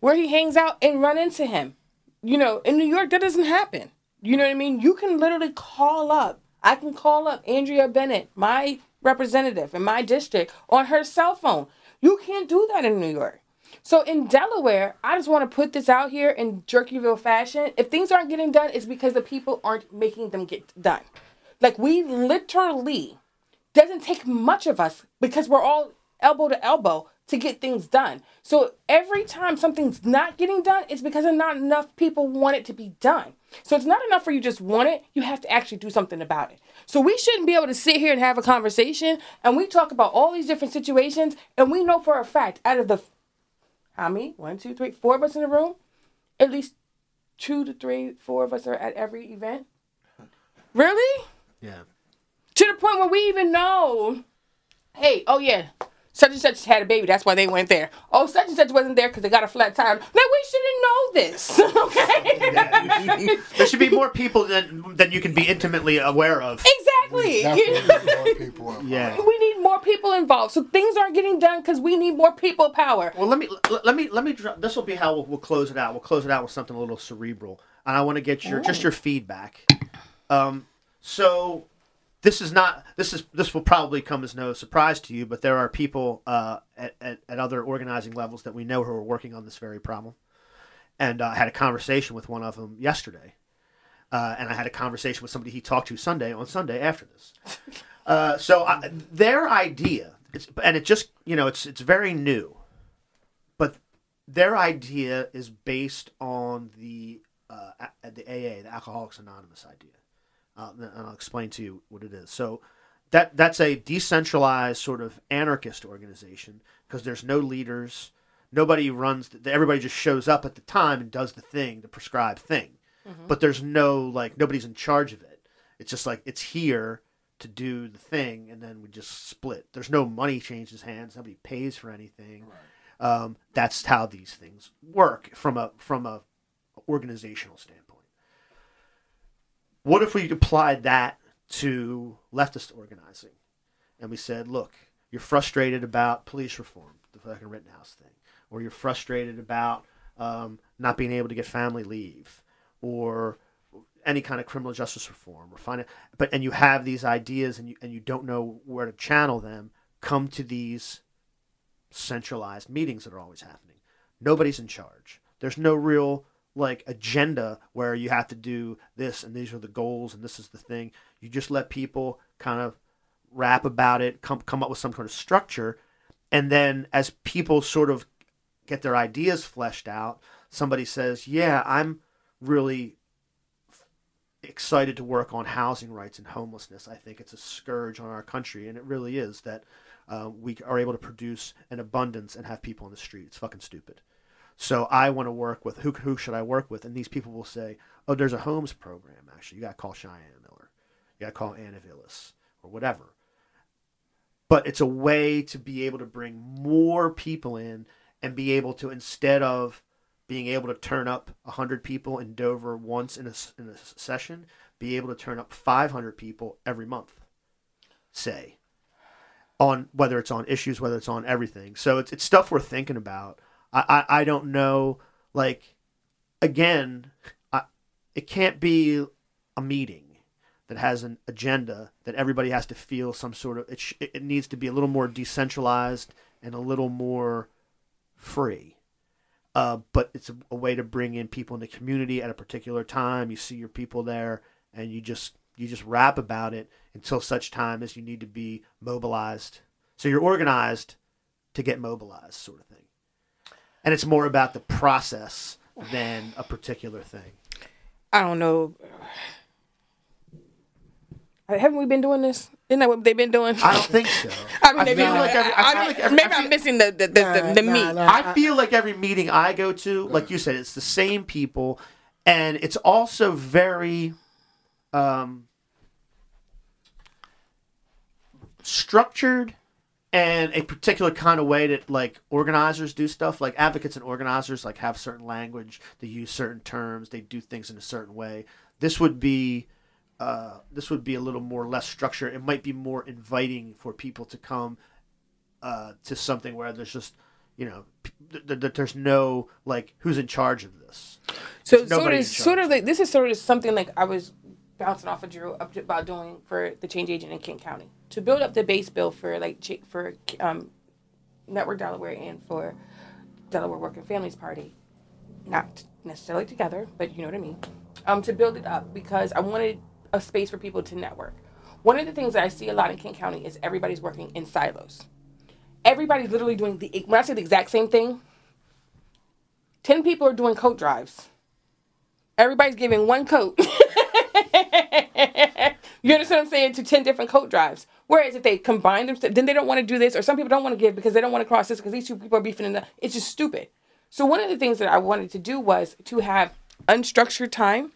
where he hangs out and run into him. You know, in New York, that doesn't happen. You know what I mean? You can literally call up. I can call up Andria Bennett, my representative in my district, on her cell phone. You can't do that in New York. So in Delaware, I just want to put this out here in Jerkyville fashion. If things aren't getting done, it's because the people aren't making them get done. Like we literally doesn't take much of us because we're all elbow to elbow to get things done. So every time something's not getting done, it's because not enough people want it to be done. So it's not enough for you just want it, you have to actually do something about it. So we shouldn't be able to sit here and have a conversation and we talk about all these different situations and we know for a fact out of the how many? One, two, three, four of us in the room. At least two to three, four of us are at every event. Really? Yeah. To the point where we even know, hey, oh yeah, such and such had a baby. That's why they went there. Oh, such and such wasn't there because they got a flat tire. Like we shouldn't know this, okay? There should be more people than than you can be intimately aware of. exactly. Definitely more people. Yeah. we need more people involved, so things aren't getting done because we need more people power. Well, let me let, let me let me. dr- This will be how we'll, we'll close it out. We'll close it out with something a little cerebral, and I want to get your just your feedback. Um, so this is not this is this will probably come as no surprise to you, but there are people uh, at, at at other organizing levels that we know who are working on this very problem, and uh, I had a conversation with one of them yesterday, uh, and I had a conversation with somebody he talked to Sunday on Sunday after this. Uh, so I, their idea, it's, and it just you know it's it's very new, but their idea is based on the uh, the AA, the Alcoholics Anonymous idea, uh, and I'll explain to you what it is. So that that's a decentralized sort of anarchist organization because there's no leaders, nobody runs. The, everybody just shows up at the time and does the thing, the prescribed thing, but there's no like nobody's in charge of it. It's just like it's here to do the thing, and then we just split. There's no money changes hands. Nobody pays for anything. Um, that's how these things work from a from a organizational standpoint. What if we applied that to leftist organizing, and we said, look, you're frustrated about police reform, the fucking Rittenhouse thing, or you're frustrated about um, not being able to get family leave, or any kind of criminal justice reform or find but and you have these ideas and you and you don't know where to channel them come to these centralized meetings that are always happening. Nobody's in charge. There's no real like agenda where you have to do this and these are the goals and this is the thing you just let people kind of rap about it come come up with some kind of structure and then as people sort of get their ideas fleshed out somebody says yeah i'm really excited to work on housing rights and homelessness. I think it's a scourge on our country, and it really is that uh, we are able to produce an abundance and have people on the street. It's fucking stupid. So I want to work with who? Who should I work with? And these people will say, "Oh, there's a homes program. Actually, you got to call Cheyenne Miller. You got to call Anna Villas or whatever." But it's a way to be able to bring more people in and be able to instead of being able to turn up 100 people in Dover once in a, in a session, be able to turn up 500 people every month, say, on whether it's on issues, whether it's on everything. So it's, it's stuff we're thinking about. I, I, I don't know, like, again, I, it can't be a meeting that has an agenda that everybody has to feel some sort of, it, sh- it needs to be a little more decentralized and a little more free uh, but it's a, a way to bring in people in the community at a particular time. You see your people there, and you just you just rap about it until such time as you need to be mobilized. So you're organized to get mobilized, sort of thing. And it's more about the process than a particular thing. I don't know. Haven't we been doing this? Isn't that what they've been doing? I don't think so. I mean, I maybe, feel like every- I I feel mean, like every- maybe I I'm missing the the, the, the, the Nah, meat. nah, I feel like every meeting I go to, like you said, it's the same people, and it's also very um, structured and a particular kind of way that like organizers do stuff. Like advocates and organizers like have certain language, they use certain terms, they do things in a certain way. This would be. Uh, this would be a little more less structured. It might be more inviting for people to come uh, to something where there's just you know p- th- th- th- there's no like who's in charge of this So sort of, sort of like this is sort of something like I was bouncing off of Drew about doing for the change agent in Kent County to build up the base bill for like for um, Network Delaware and for Delaware Working Families Party, not necessarily together, but you know what I mean. Um, to build it up because I wanted a space for people to network. One of the things that I see a lot in Kent County is everybody's working in silos. Everybody's literally doing the when I say the exact same thing. Ten people are doing coat drives. Everybody's giving one coat. you understand what I'm saying? To 10 different coat drives. Whereas if they combine them, then they don't want to do this, or some people don't want to give because they don't want to cross this because these two people are beefing. In the, it's just stupid. So one of the things that I wanted to do was to have unstructured time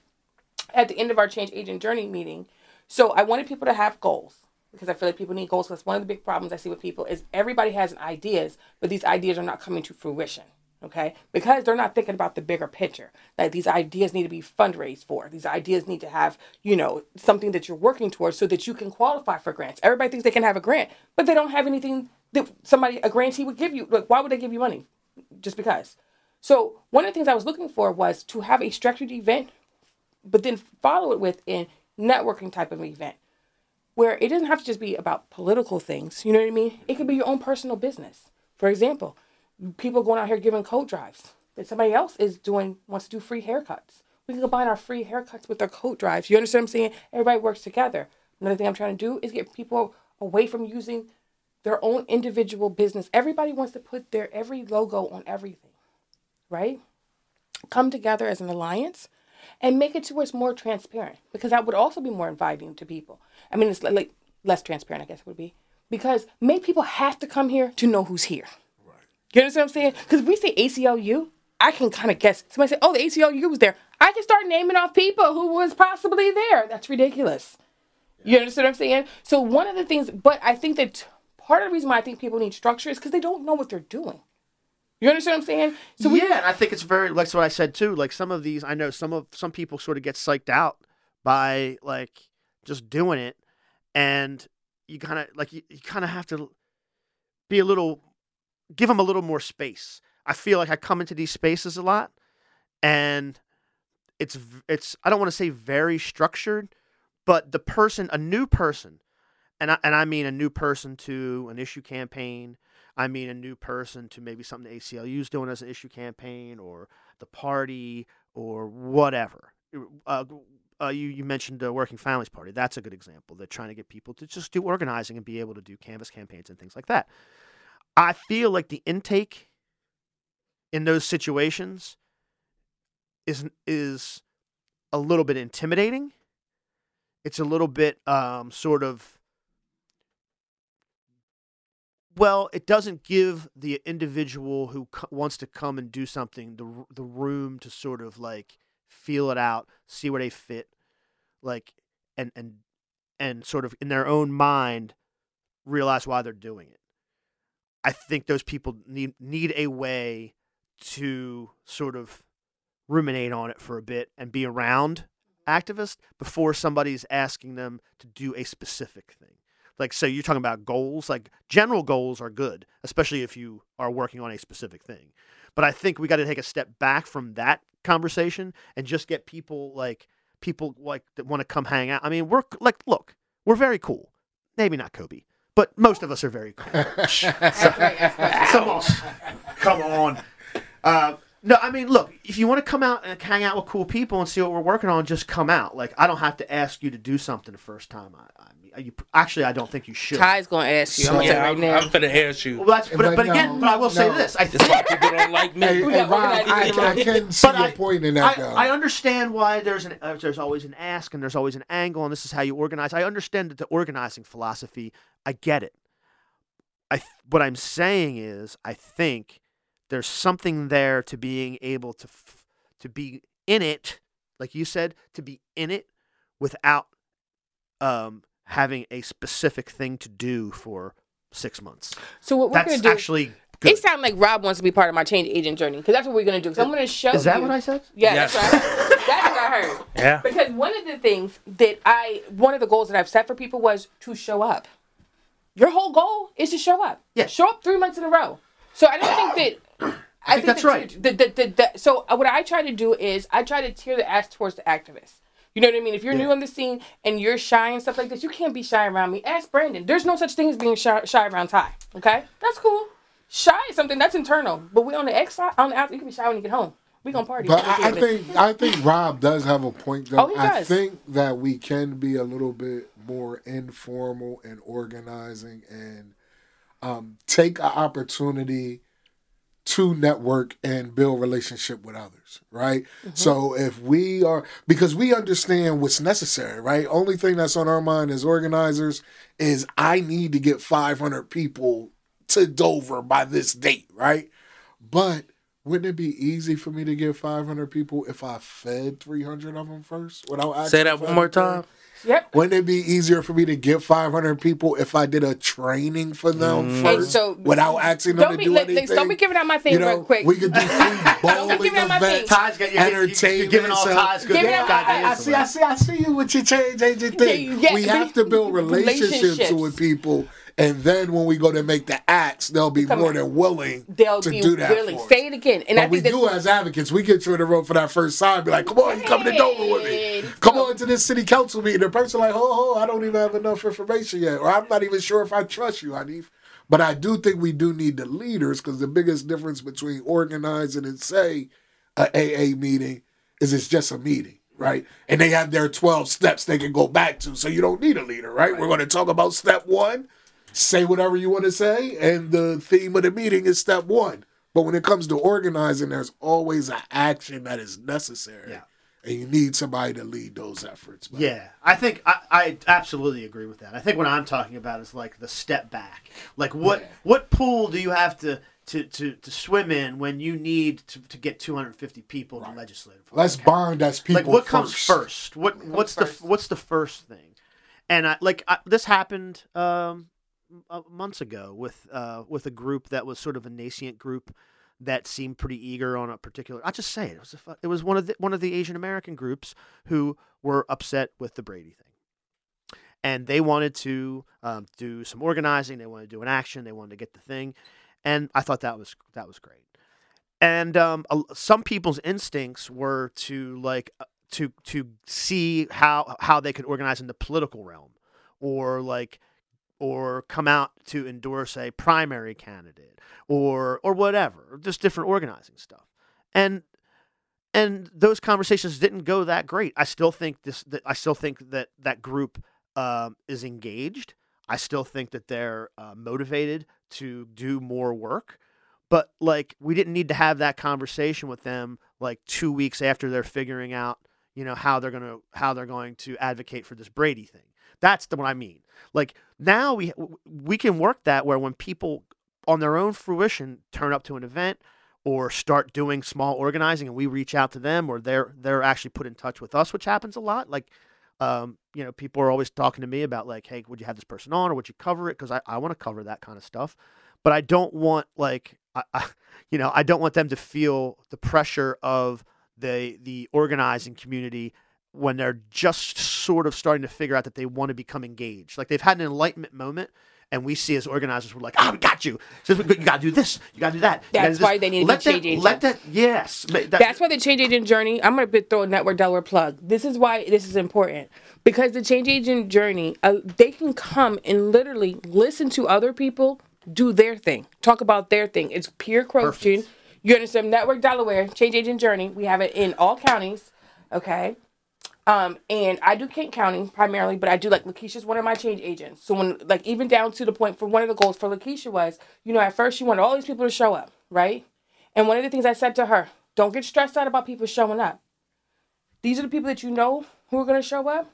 at the end of our change agent journey meeting. So I wanted people to have goals because I feel like people need goals. That's one of the big problems I see with people is everybody has ideas, but these ideas are not coming to fruition. Okay, because they're not thinking about the bigger picture. Like these ideas need to be fundraised for. These ideas need to have, you know, something that you're working towards so that you can qualify for grants. Everybody thinks they can have a grant, but they don't have anything that somebody a grantee would give you. Like, why would they give you money? Just because. So one of the things I was looking for was to have a structured event, but then follow it with a networking type of event where it doesn't have to just be about political things. You know what I mean? It could be your own personal business. For example, people going out here giving coat drives that somebody else is doing wants to do free haircuts. We can combine our free haircuts with our coat drives. You understand what I'm saying? Everybody works together. Another thing I'm trying to do is get people away from using their own individual business. Everybody wants to put their every logo on everything, right? Come together as an alliance and make it to where it's more transparent because that would also be more inviting to people. I mean, it's like, less transparent, I guess it would be because make people have to come here to know who's here. You understand what I'm saying? Because if we say ACLU, I can kind of guess. Somebody say, "Oh, the ACLU was there." I can start naming off people who was possibly there. That's ridiculous. You understand what I'm saying? So one of the things, but I think that part of the reason why I think people need structure is because they don't know what they're doing. You understand what I'm saying? So we, yeah, and I think it's very like what I said too. Like some of these, I know some of some people sort of get psyched out by like just doing it, and you kind of like you, you kind of have to be a little give them a little more space. I feel like I come into these spaces a lot, and it's it's I don't want to say very structured, but the person, a new person, and I, and I mean a new person to an issue campaign. I mean a new person to maybe something the ACLU is doing as an issue campaign, or the party, or whatever. Uh, uh, you you mentioned the Working Families Party. That's a good example. They're trying to get people to just do organizing and be able to do canvas campaigns and things like that. I feel like the intake in those situations is is a little bit intimidating. It's a little bit um, sort of well, it doesn't give the individual who wants to come and do something the the room to sort of like feel it out, see where they fit, like and and and sort of in their own mind realize why they're doing it. I think those people need need a way to sort of ruminate on it for a bit and be around activists before somebody's asking them to do a specific thing. Like so you're talking about goals, like general goals are good, especially if you are working on a specific thing. But I think we got to take a step back from that conversation and just get people like people like that want to come hang out. I mean, we're like look, we're very cool. Maybe not Coby, but most of us are very cool. so, so, come on. Uh, no, I mean, look, if you want to come out and hang out with cool people and see what we're working on, just come out. Like, I don't have to ask you to do something the first time. I, I you, actually, I don't think you should. Ty's gonna ask you. I'm gonna Yeah, tell you I'm, right now. I'm finna ask you. Well, that's, but, But but, no, again, but I will say this: I That's think why people don't like me. Hey, hey, Rob, organized I, I people. can see But your I- point in that, I, though. I understand why there's an uh, there's always an ask and there's always an angle, and this is how you organize. I understand that the organizing philosophy. I get it. I th- what I'm saying is, I think there's something there to being able to f- to be in it, like you said, to be in it without um, having a specific thing to do for six months. So what we're That's gonna do? actually good. it sounds like Rob wants to be part of my change agent journey because that's what we're gonna do. So I'm gonna show. is that you- what I said? Yeah, Yes. that's what I heard. That's what I heard. Yeah. Because one of the things that I, one of the goals that I've set for people was to show up. Your whole goal is to show up. Yeah. Show up three months in a row. So I don't think that. I, think that's that right. The, the, the, so what I try to do is I try to tear the ass towards the activists. You know what I mean? If you're new on the scene and you're shy and stuff like this, you can't be shy around me. Ask Brandon. There's no such thing as being shy, shy around Ty. Okay, that's cool. Shy is something that's internal, but we on the X side, on the outside, you can be shy when you get home. We gonna party. But I, I think I think Rob does have a point though. Oh, I think that we can be a little bit more informal and organizing and um, take an opportunity to network and build relationship with others, right? So if we are because we understand what's necessary, right? Only thing that's on our mind as organizers is I need to get 500 people to Dover by this date, right? But Wouldn't it be easy for me to get 500 people if I fed 300 of them first without asking Say that one more anything? time. Yep. Wouldn't it be easier for me to get 500 people if I did a training for them Mm. first And so- without asking them to be do let- anything? don't be giving out my thing you know, real quick. We could do free bowling giving out my thing. events, Ty's got- you're- you're- you're entertainment. giving all so- Ty's good Giving out my- I, I see, I see, I see you with your change agent thing. Yeah, we have to build relationships, relationships. with people, and then when we go to make the acts, they'll be Come more on. than willing They'll to be do that. willing. Say it again. And I But we think do that's as advocates. We get you in the room for that first time. Be like, come on, you coming to Dover with me. Come on to this city council meeting. The person like, oh, oh, I don't even have enough information yet, or I'm not even sure if I trust you, Hanif. But I do think we do need the leaders because the biggest difference between organizing and say a AA meeting is it's just a meeting. Right, and they have their twelve steps they can go back to, so you don't need a leader. Right, we're going to talk about step one, say whatever you want to say, and the theme of the meeting is step one. But when it comes to organizing, there's always an action that is necessary. Yeah. And you need somebody to lead those efforts. man. Yeah, I think I, I absolutely agree with that. I think what I'm talking about is like the step back. Like what Yeah. what pool do you have to to, to, to swim in when you need to, to get 250 people in the legislative? Let's bond as people. like what comes first. first? What what's first? the what's the first thing? And I like I, this happened um, months ago with uh, with a group that was sort of a nascent group that seemed pretty eager on a particular. I'll just say it, it was a, it was one of the one of the Asian American groups who were upset with the Brady thing, and they wanted to um, do some organizing. They wanted to do an action. They wanted to get the thing, and I thought that was that was great. And um, some people's instincts were to like uh, to to see how how they could organize in the political realm, or like or come out to endorse a primary candidate or or whatever, just different organizing stuff. And and those conversations didn't go that great. I still think this that I still think that that group um, is engaged. I still think that they're uh, motivated to do more work. But like we didn't need to have that conversation with them like 2 weeks after they're figuring out, you know, how they're to how they're going to advocate for this Brady thing. That's the what I mean. Like now we we can work that where when people on their own fruition turn up to an event or start doing small organizing and we reach out to them or they're they're actually put in touch with us, which happens a lot. Like um, you know, people are always talking to me about like, hey, would you have this person on or would you cover it? Because I, I want to cover that kind of stuff. But I don't want like I, I you know, I don't want them to feel the pressure of the the organizing community when they're just sort of starting to figure out that they want to become engaged. Like they've had an enlightenment moment, and we see as organizers, we're like, "Ah, we got you. So you got to do this. You got to do that. That's do why they need to let that, change Let that. Yes. that- That's why the change agent journey. I'm gonna throw a network Delaware plug. This is why this is important because the change agent journey, uh, they can come and literally listen to other people do their thing, talk about their thing. It's peer coaching. You understand? Network Delaware change agent journey. We have it in all counties. Okay. Um, and I do Kent County primarily, but I do like Lakeisha's one of my change agents. So when like even down to the point for one of the goals for Lakeisha was, you know, at first she wanted all these people to show up, right? And one of the things I said to her, don't get stressed out about people showing up. These are the people that you know who are gonna show up.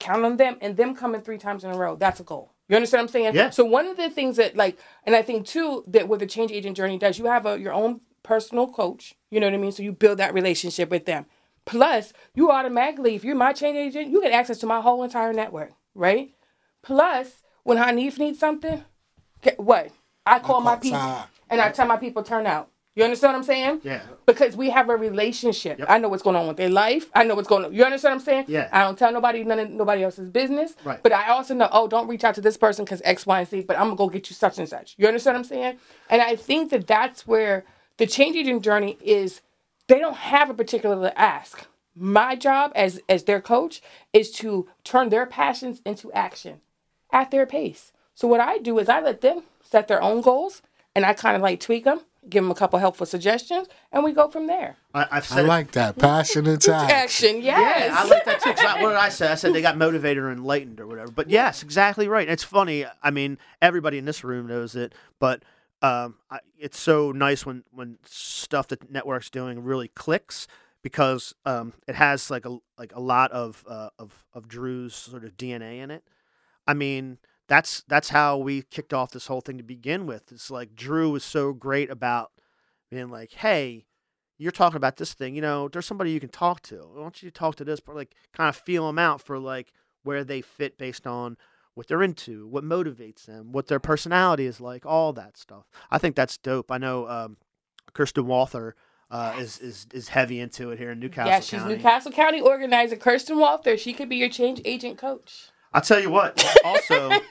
Count on them and them coming three times in a row. That's a goal. You understand what I'm saying? Yeah. So one of the things that like, and I think too that what the change agent journey does, you have a your own personal coach. You know what I mean? So you build that relationship with them. Plus, you automatically, if you're my change agent, you get access to my whole entire network, right? Plus, when Hanif needs something, get, what? I call my people and I tell my people turn out. You understand what I'm saying? Yeah. Because we have a relationship. I know what's going on with their life. I know what's going on. You understand what I'm saying? Yeah. I don't tell nobody none of nobody else's business. Right. But I also know, oh, don't reach out to this person because X, Y, and Z. But I'm gonna go get you such and such. You understand what I'm saying? And I think that that's where the change agent journey is. They don't have a particular ask. My job as as their coach is to turn their passions into action at their pace. So what I do is I let them set their own goals, and I kind of like tweak them, give them a couple helpful suggestions, and we go from there. I, I've said I like that. Passion and time. Action, yes. Yeah, I like that too. I- what did I say? I said they got motivated or enlightened or whatever. But yes, exactly right. And it's funny. I mean, everybody in this room knows it, but um, I, it's so nice when when stuff that network's doing really clicks because um, it has like a like a lot of uh, of of Drew's sort of DNA in it. I mean, that's that's how we kicked off this whole thing to begin with. It's like Drew was so great about being like, "Hey, you're talking about this thing. You know, there's somebody you can talk to. I want you to talk to this? But like, kind of feel them out for like where they fit based on what they're into, what motivates them, what their personality is like, all that stuff. I think that's dope. I know um, Kirsten Walther uh, is is is heavy into it here in New Castle County. yeah, she's County. New Castle County organizer Kirsten Walther. She could be your change agent coach. I'll tell you what. Also, I,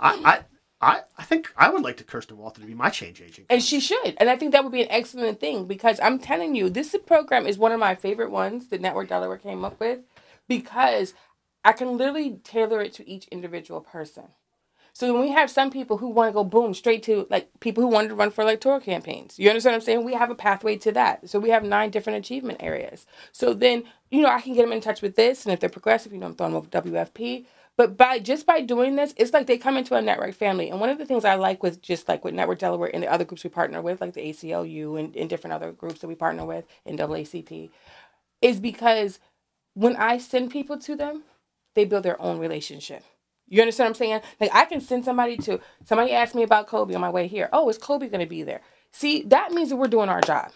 I I I think I would like to Kirsten Walther to be my change agent. And she should. And I think that would be an excellent thing because I'm telling you, this program is one of my favorite ones that Network Delaware came up with because I can literally tailor it to each individual person. So when we have some people who want to go boom straight to like people who wanted to run for electoral campaigns, you understand what I'm saying? We have a pathway to that. So we have nine different achievement areas. So then you know I can get them in touch with this, and if they're progressive, you know I'm throwing them over WFP. But by just by doing this, it's like they come into a network family. And one of the things I like with just like with Network Delaware and the other groups we partner with, like the ACLU and, and different other groups that we partner with, NAACP, is because when I send people to them, they build their own relationship. You understand what I'm saying? Like I can send somebody to somebody asked me about Coby on my way here. Oh, is Coby gonna be there? See, that means that we're doing our job.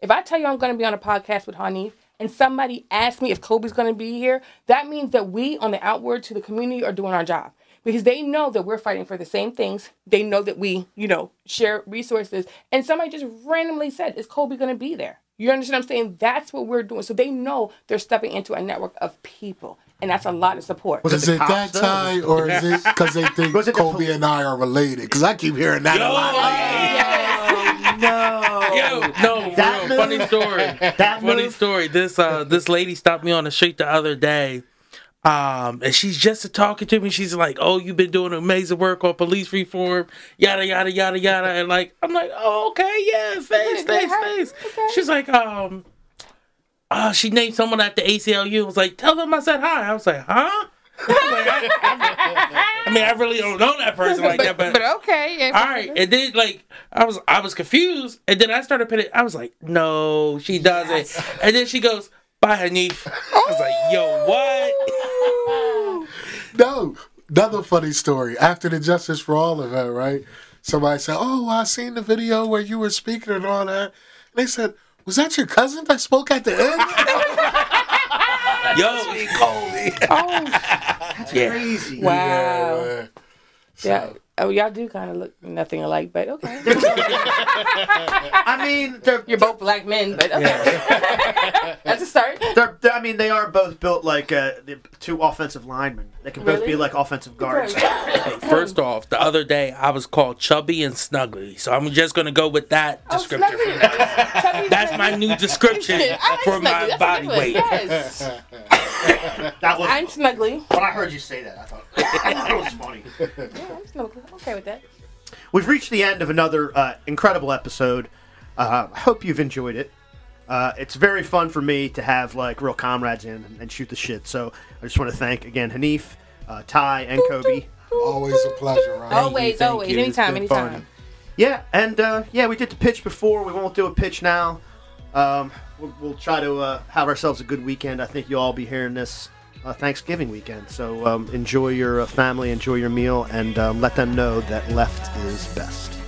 If I tell you I'm gonna be on a podcast with Hanif and somebody asks me if Coby's gonna be here, that means that we on the outward to the community are doing our job. Because they know that we're fighting for the same things. They know that we, you know, share resources. And somebody just randomly said, Is Coby gonna be there? You understand what I'm saying? That's what we're doing. So they know they're stepping into a network of people. And that's a lot of support. Was Is it it that cops, tie, or is it because they think Was it the Coby pol- and I are related? Because I keep hearing that a lot. no. Yo, no, That for real, funny story. That funny move- story. This uh this lady stopped me on the street the other day. Um, and she's just talking to me. She's like, "Oh, you've been doing amazing work on police reform, yada yada yada yada." And like, I'm like, "Oh, okay, yeah, thanks, Good, good, thanks, thanks." She's like, "Um, uh, she named someone at the ACLU. I was like, tell them I said hi. I was like, huh?" I, like, I, I- I mean, I really don't know that person like that, but But okay. yeah, all right, and then like I was I was confused, and then I started putting. I was like, no, she doesn't. And then she goes, bye, Hanif. I was like, yo, what? No, another funny story. After the Justice for All event, right? Somebody said, "Oh, I seen the video where you were speaking and all that." And they said, "Was that your cousin that spoke at the end?" Yo, yeah. Crazy. Wow. man. Yeah. Oh, y'all do kind of look nothing alike, but okay. I mean, they're, You're both black men, but okay. That's a start. they're, they're- I mean, they are both built like uh, the two offensive linemen. They can both Really? be like offensive guards. First off, the other day I was called chubby and snuggly, so I'm just gonna go with that Oh, description. snuggly. Chubby That's my new description I like for snuggly. my That's a body good one. weight. Yes. That was I'm snuggly. when I heard you say that. I thought that was funny. Yeah, I'm snuggly. I'm okay with that. We've reached the end of another uh, incredible episode. Uh, I hope you've enjoyed it. Uh, it's very fun for me to have like real comrades in and, and shoot the shit. So I just want to thank again Hanif, uh, Ty, and Coby. Always a pleasure, Ryan. Always, thank always. you. It's Anytime, been fun. Yeah, and uh, yeah, we did the pitch before. We won't do a pitch now. Um, we'll, we'll try to uh, have ourselves a good weekend. I think you'll all be hearing this uh, Thanksgiving weekend. So um, enjoy your uh, family, enjoy your meal, and um, let them know that left is best.